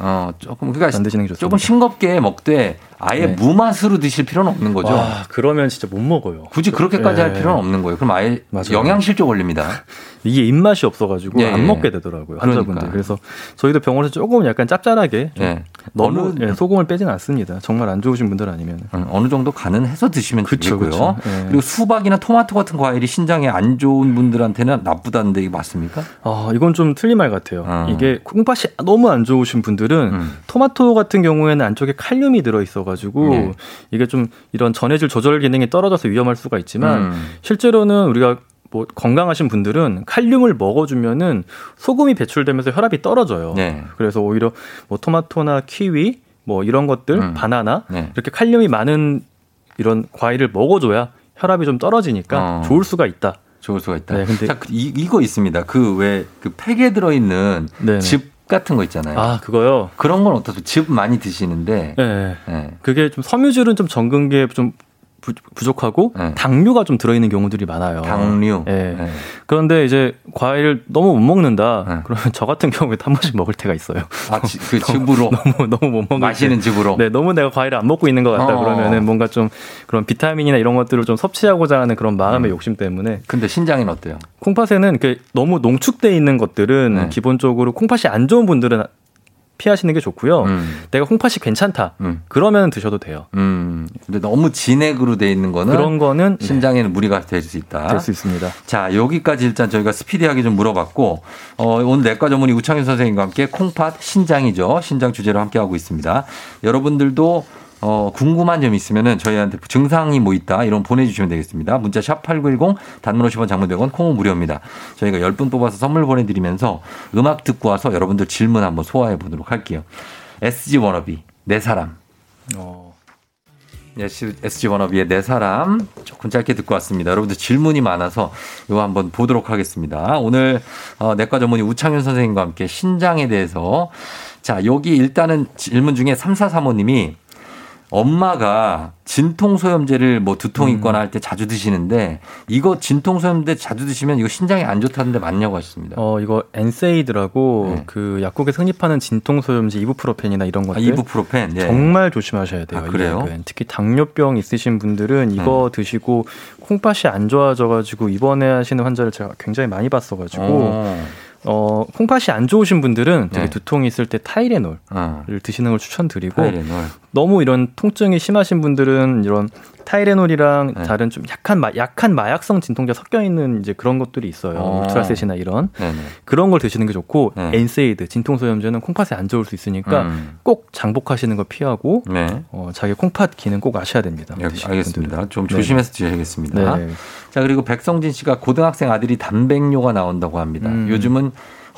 어, 조금 그러니까 안 드시는 게 좋습니다. 조금 싱겁게 먹되 아예 네. 무맛으로 드실 필요는 없는 거죠. 와, 그러면 진짜 못 먹어요. 굳이 그렇게까지 예. 할 필요는 없는 거예요. 그럼 아예 맞아요. 영양실조 걸립니다. 이게 입맛이 없어가지고 예, 안 예. 먹게 되더라고요 환자분들. 그러니까. 그래서 저희도 병원에서 조금 약간 짭짤하게 좀 예. 너무 어느- 예, 소금을 빼진 않습니다. 정말 안 좋으신 분들 아니면. 음, 어느 정도 간은 해서 드시면 그쵸, 되고요. 그쵸. 예. 그리고 수박이나 토마토 같은 과일이 신장에 안 좋은 분들한테는 나쁘다는데 이게 맞습니까? 아 이건 좀 틀린 말 같아요. 어. 이게 콩팥이 너무 안 좋으신 분들 은 음. 토마토 같은 경우에는 안쪽에 칼륨이 들어 있어가지고 네. 이게 좀 이런 전해질 조절 기능이 떨어져서 위험할 수가 있지만 음. 실제로는 우리가 뭐 건강하신 분들은 칼륨을 먹어주면은 소금이 배출되면서 혈압이 떨어져요. 네. 그래서 오히려 뭐 토마토나 키위 뭐 이런 것들 음. 바나나 네. 이렇게 칼륨이 많은 이런 과일을 먹어줘야 혈압이 좀 떨어지니까 어. 좋을 수가 있다. 좋을 수가 있다. 네, 근데- 자, 그 이, 이거 있습니다. 그 왜그 팩에 들어있는. 즙 같은 거 있잖아요. 아 그거요. 그런 건 어떠세요? 즙 많이 드시는데. 네. 네. 그게 좀 섬유질은 좀게좀 부 족하고 네. 당류가 좀 들어있는 경우들이 많아요. 당류. 예. 네. 그런데 이제 과일을 너무 못 먹는다. 네. 그러면 저 같은 경우에 한 번씩 먹을 때가 있어요. 아, 지- 그 즙으로 너무 너무 못 먹을 마시는 때. 즙으로. 네, 너무 내가 과일을 안 먹고 있는 것 같다. 어. 그러면은 뭔가 좀 그런 비타민이나 이런 것들을 좀 섭취하고자 하는 그런 음. 마음의 욕심 때문에 근데 신장에는 어때요? 콩팥에는 이렇게 너무 농축돼 있는 것들은 네. 기본적으로 콩팥이 안 좋은 분들은 피하시는 게 좋고요. 음. 내가 콩팥이 괜찮다. 음. 그러면 드셔도 돼요. 음. 근데 너무 진액으로 돼 있는 거는 그런 거는 신장에는 무리가 될 수 있다. 될 수 있습니다. 자, 여기까지 일단 저희가 스피디하게 좀 물어봤고, 어, 오늘 내과 전문의 우창윤 선생님과 함께 콩팥 신장이죠. 신장 주제로 함께 하고 있습니다. 여러분들도 어, 궁금한 점 있으면은 저희한테 증상이 뭐 있다 이런 거 보내주시면 되겠습니다. 문자 샵 8910 단문 50원 장문 100원 콩은 무료입니다. 저희가 10분 뽑아서 선물 보내드리면서 음악 듣고 와서 여러분들 질문 한번 소화해 보도록 할게요. SG 워너비 내 사람. 어. SG 워너비의 내 사람 조금 짧게 듣고 왔습니다. 여러분들 질문이 많아서 이거 한번 보도록 하겠습니다. 오늘 어, 내과 전문의 우창윤 선생님과 함께 신장에 대해서 자 여기 일단은 질문 중에 3435님이 엄마가 진통소염제를 뭐 두통 음. 있거나 할 때 자주 드시는데 이거 진통소염제 자주 드시면 이거 신장에 안 좋다는데 맞냐고 하셨습니다. 어 이거 엔세이드라고 그 약국에서 흔히 파는 진통소염제 이부프로펜이나 이런 것들 네. 아, 이부프로펜. 예. 정말 조심하셔야 돼요. 아, 이 그래요? 네. 특히 당뇨병 있으신 분들은 이거 드시고 콩팥이 안 좋아져가지고 입원해 하시는 환자를 제가 굉장히 많이 봤어가지고 어. 어 콩팥이 안 좋으신 분들은 되게 네. 두통이 있을 때 타이레놀을 어. 드시는 걸 추천드리고 타이레놀. 너무 이런 통증이 심하신 분들은 이런 타이레놀이랑 네. 다른 좀 약한 마, 약한 마약성 진통제 섞여 있는 이제 그런 것들이 있어요. 어. 울트라셋이나 이런 네네. 그런 걸 드시는 게 좋고 네. NSAID 진통소염제는 콩팥에 안 좋을 수 있으니까 음. 꼭 장복하시는 거 피하고 네. 어, 자기 콩팥 기능 꼭 아셔야 됩니다. 예, 알겠습니다. 분들은. 좀 네. 조심해서 드셔야겠습니다. 네. 자, 그리고 백성진 씨가 고등학생 아들이 단백뇨가 나온다고 합니다. 음. 요즘은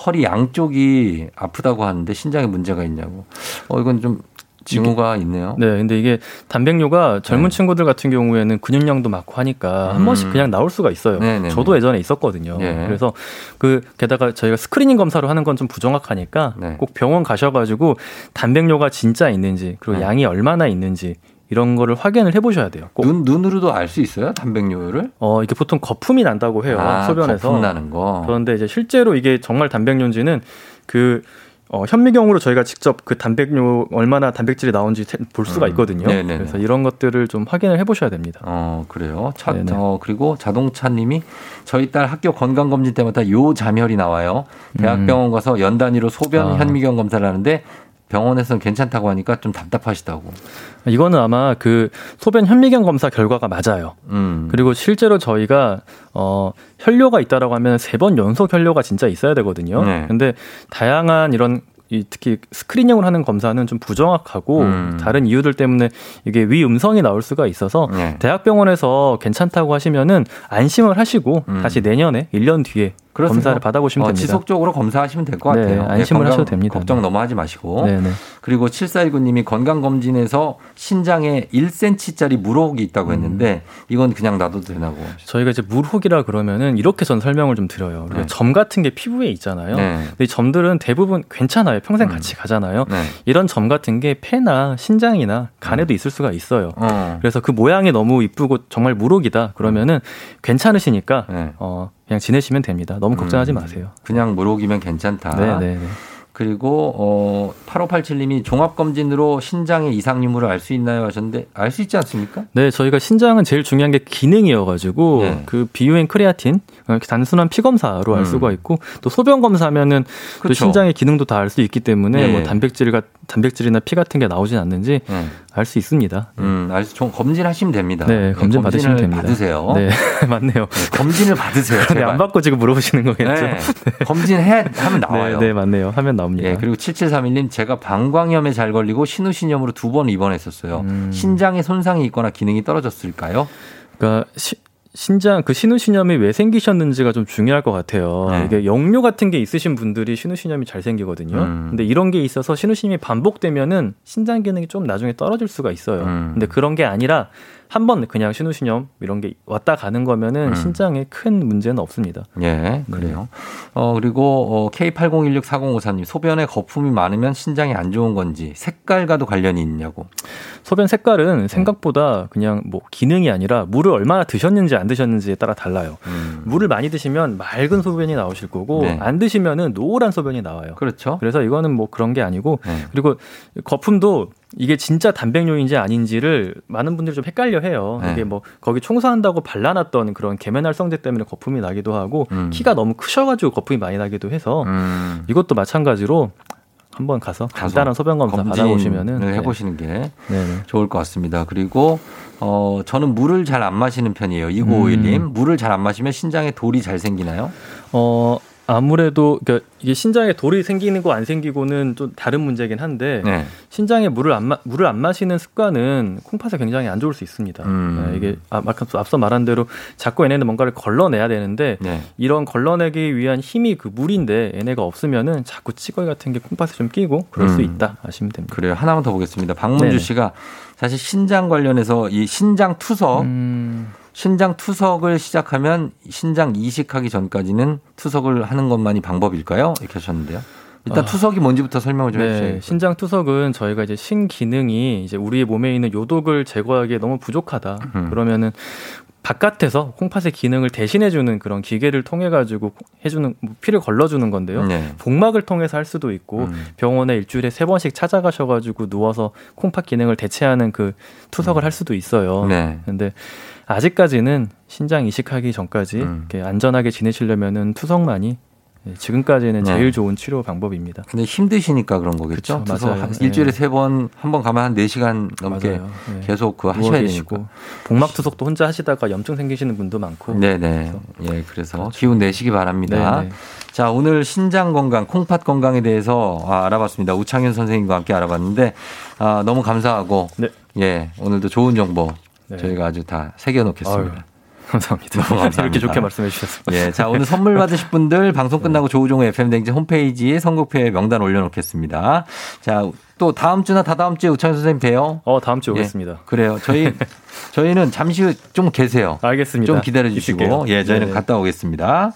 허리 양쪽이 아프다고 하는데 신장에 문제가 있냐고. 어, 이건 좀 징후가 있네요. 네, 근데 이게 단백뇨가 젊은 네. 친구들 같은 경우에는 근육량도 많고 하니까 한 음. 번씩 그냥 나올 수가 있어요. 네네네. 저도 예전에 있었거든요. 예. 그래서 그 게다가 저희가 스크리닝 검사로 하는 건 좀 부정확하니까 네. 꼭 병원 가셔가지고 단백뇨가 진짜 있는지 그리고 네. 양이 얼마나 있는지 이런 거를 확인을 해보셔야 돼요. 꼭. 눈, 눈으로도 알 수 있어요? 단백뇨를? 어, 이게 보통 거품이 난다고 해요. 아, 소변에서. 거품 나는 거. 그런데 이제 실제로 이게 정말 단백뇨인지는 그 어, 현미경으로 저희가 직접 그 단백뇨 얼마나 단백질이 나온지 세- 볼 수가 음. 있거든요. 네네네. 그래서 이런 것들을 좀 확인을 해보셔야 됩니다. 어, 그래요. 차, 네네. 어, 그리고 자동차님이 저희 딸 학교 건강 검진 때마다 요 잠혈이 나와요. 대학병원 가서 연 단위로 소변 음. 아. 현미경 검사를 하는데 병원에서는 괜찮다고 하니까 좀 답답하시다고. 이거는 아마 그 소변 현미경 검사 결과가 맞아요. 음. 그리고 실제로 저희가 어 혈뇨가 있다라고 하면 세 번 연속 혈뇨가 진짜 있어야 되거든요. 네. 근데 다양한 이런 이 특히 스크리닝으로 하는 검사는 좀 부정확하고 음. 다른 이유들 때문에 이게 위음성이 나올 수가 있어서 네. 대학병원에서 괜찮다고 하시면은 안심을 하시고 음. 다시 내년에 1년 뒤에 그렇습니다. 검사를 받아보시면 어, 됩니다. 지속적으로 검사하시면 될것 네, 같아요. 안심을 건강 하셔도 됩니다. 걱정 네. 너무 하지 마시고. 네네. 그리고 7419님이 건강검진에서 신장에 1cm짜리 물혹이 있다고 했는데 이건 그냥 놔둬도 되나고. 저희가 이제 물혹이라 그러면은 이렇게 전 설명을 좀 드려요. 네. 점 같은 게 피부에 있잖아요. 네. 근데 이 점들은 대부분 괜찮아요. 평생 같이 가잖아요. 네. 이런 점 같은 게 폐나 신장이나 간에도 있을 수가 있어요. 어. 그래서 그 모양이 너무 이쁘고 정말 물혹이다. 그러면은 괜찮으시니까 네. 어, 그냥 지내시면 됩니다. 너무 걱정하지 음. 마세요. 그냥 물혹이면 괜찮다. 네, 네, 네. 그리고 어 8587님이 종합 검진으로 신장의 이상 유무를 알 수 있나요 하셨는데 알 수 있지 않습니까? 네, 저희가 신장은 제일 중요한 게 기능이어가지고 네. 그 비유엔 크레아틴 어, 단순한 피 검사로 알 음. 수가 있고 또 소변 검사하면은 또 그쵸. 신장의 기능도 다 알 수 있기 때문에 네. 뭐 단백질과 단백질이나 피 같은 게 나오진 않는지 네. 알수 있습니다. 음, 알수 좀 검진하시면 됩니다. 네, 검진 받으시면 됩니다. 받으세요. 네, 맞네요. 네, 검진을 받으세요. 네, 제발. 안 받고 지금 물어보시는 거겠죠? 네. 검진해 하면 나와요. 네, 네, 맞네요. 하면 나옵니다. 예, 그리고 7731님 제가 방광염에 잘 걸리고 신우신염으로 두 번 입원했었어요. 음. 신장에 손상이 있거나 기능이 떨어졌을까요? 그러니까 시- 신장 그 신우신염이 왜 생기셨는지가 좀 중요할 것 같아요. 네. 이게 역류 같은 게 있으신 분들이 신우신염이 잘 생기거든요. 음. 근데 이런 게 있어서 신우신염이 반복되면은 신장 기능이 좀 나중에 떨어질 수가 있어요. 음. 근데 그런 게 아니라 한 번 그냥 신우신염 이런 게 왔다 가는 거면은 음. 신장에 큰 문제는 없습니다. 예, 그래요. 어, 그리고 어, K80164054님 소변에 거품이 많으면 신장이 안 좋은 건지 색깔과도 관련이 있냐고. 소변 네. 색깔은 생각보다 그냥 뭐 기능이 아니라 물을 얼마나 드셨는지 안 드셨는지에 따라 달라요. 음. 물을 많이 드시면 맑은 소변이 나오실 거고 네. 안 드시면은 노란 소변이 나와요. 그렇죠. 그래서 이거는 뭐 그런 게 아니고 네. 그리고 거품도 이게 진짜 단백뇨인지 아닌지를 많은 분들이 좀 헷갈려 해요. 네. 이게 뭐 거기 청소한다고 발라놨던 그런 계면활성제 때문에 거품이 나기도 하고 음. 키가 너무 크셔가지고 거품이 많이 나기도 해서 음. 이것도 마찬가지로 한번 가서 간단한 소변 검사 받아보시면은 검진을 네. 해보시는 게 네네. 좋을 것 같습니다. 그리고 어 저는 물을 잘 안 마시는 편이에요. 2951님 음. 물을 잘 안 마시면 신장에 돌이 잘 생기나요? 어 아무래도 그러니까 이게 신장에 돌이 생기는 거 안 생기고는 좀 다른 문제긴 한데 네. 신장에 물을 안 마, 물을 안 마시는 습관은 콩팥에 굉장히 안 좋을 수 있습니다. 음. 네, 이게 아, 앞서 앞서 말한 대로 자꾸 얘네는 뭔가를 걸러내야 되는데 네. 이런 걸러내기 위한 힘이 그 물인데 얘네가 없으면은 자꾸 찌꺼기 같은 게 콩팥에 좀 끼고 그럴 수 음. 있다 아시면 됩니다. 그래요. 하나만 더 보겠습니다. 박문주. 씨가 사실 신장 관련해서 이 신장 투석, 음, 신장 투석을 시작하면 신장 이식하기 전까지는 투석을 하는 것만이 방법일까요? 이렇게 하셨는데요. 일단 아. 투석이 뭔지부터 설명을 좀 네, 해주세요. 신장 투석은 저희가 이제 신기능이 이제 우리 몸에 있는 요독을 제거하기에 너무 부족하다. 음. 그러면은 바깥에서 콩팥의 기능을 대신해주는 그런 기계를 통해 가지고 해주는 뭐 피를 걸러주는 건데요. 네. 복막을 통해서 할 수도 있고 음. 병원에 일주일에 세 번씩 찾아가셔가지고 누워서 콩팥 기능을 대체하는 그 투석을 할 수도 있어요. 네. 근데 아직까지는 신장 이식하기 전까지 음. 이렇게 안전하게 지내시려면은 투석만이 예, 지금까지는 네. 제일 좋은 치료 방법입니다. 근데 힘드시니까 그런 거겠죠. 그쵸, 맞아요. 한- 네. 일주일에 세 번, 한 번 가면 한 네 시간 넘게 맞아요. 네. 계속 누워 하셔야 되니까. 복막 투석도 혼자 하시다가 염증 생기시는 분도 많고. 네네. 예, 그래서 기운 내시기 바랍니다. 네네. 자, 오늘 신장 건강, 콩팥 건강에 대해서 아, 알아봤습니다. 우창현 선생님과 함께 알아봤는데, 아, 너무 감사하고, 예, 오늘도 좋은 정보 네. 저희가 아주 다 새겨놓겠습니다. 아유, 감사합니다. 감사합니다. 이렇게 좋게 말씀해 주셔서. 예, 자, 오늘 선물 받으실 분들 방송 끝나고 네. 조우종의 FM댕지 홈페이지에 선곡표에 명단 올려놓겠습니다. 자, 또 다음 주나 다다음 주에 우창현 선생님 봬요. 어, 다음 주에 예, 오겠습니다. 그래요. 저희, 저희는 잠시 후 좀 계세요. 알겠습니다. 좀 기다려 주시고. 예, 저희는 네. 갔다 오겠습니다.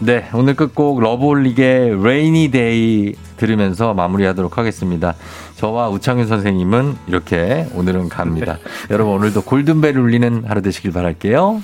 네, 오늘 끝곡 러브홀릭의 Rainy Day 들으면서 마무리하도록 하겠습니다. 저와 우창윤 선생님은 이렇게 오늘은 갑니다. 여러분 오늘도 골든벨 울리는 하루 되시길 바랄게요.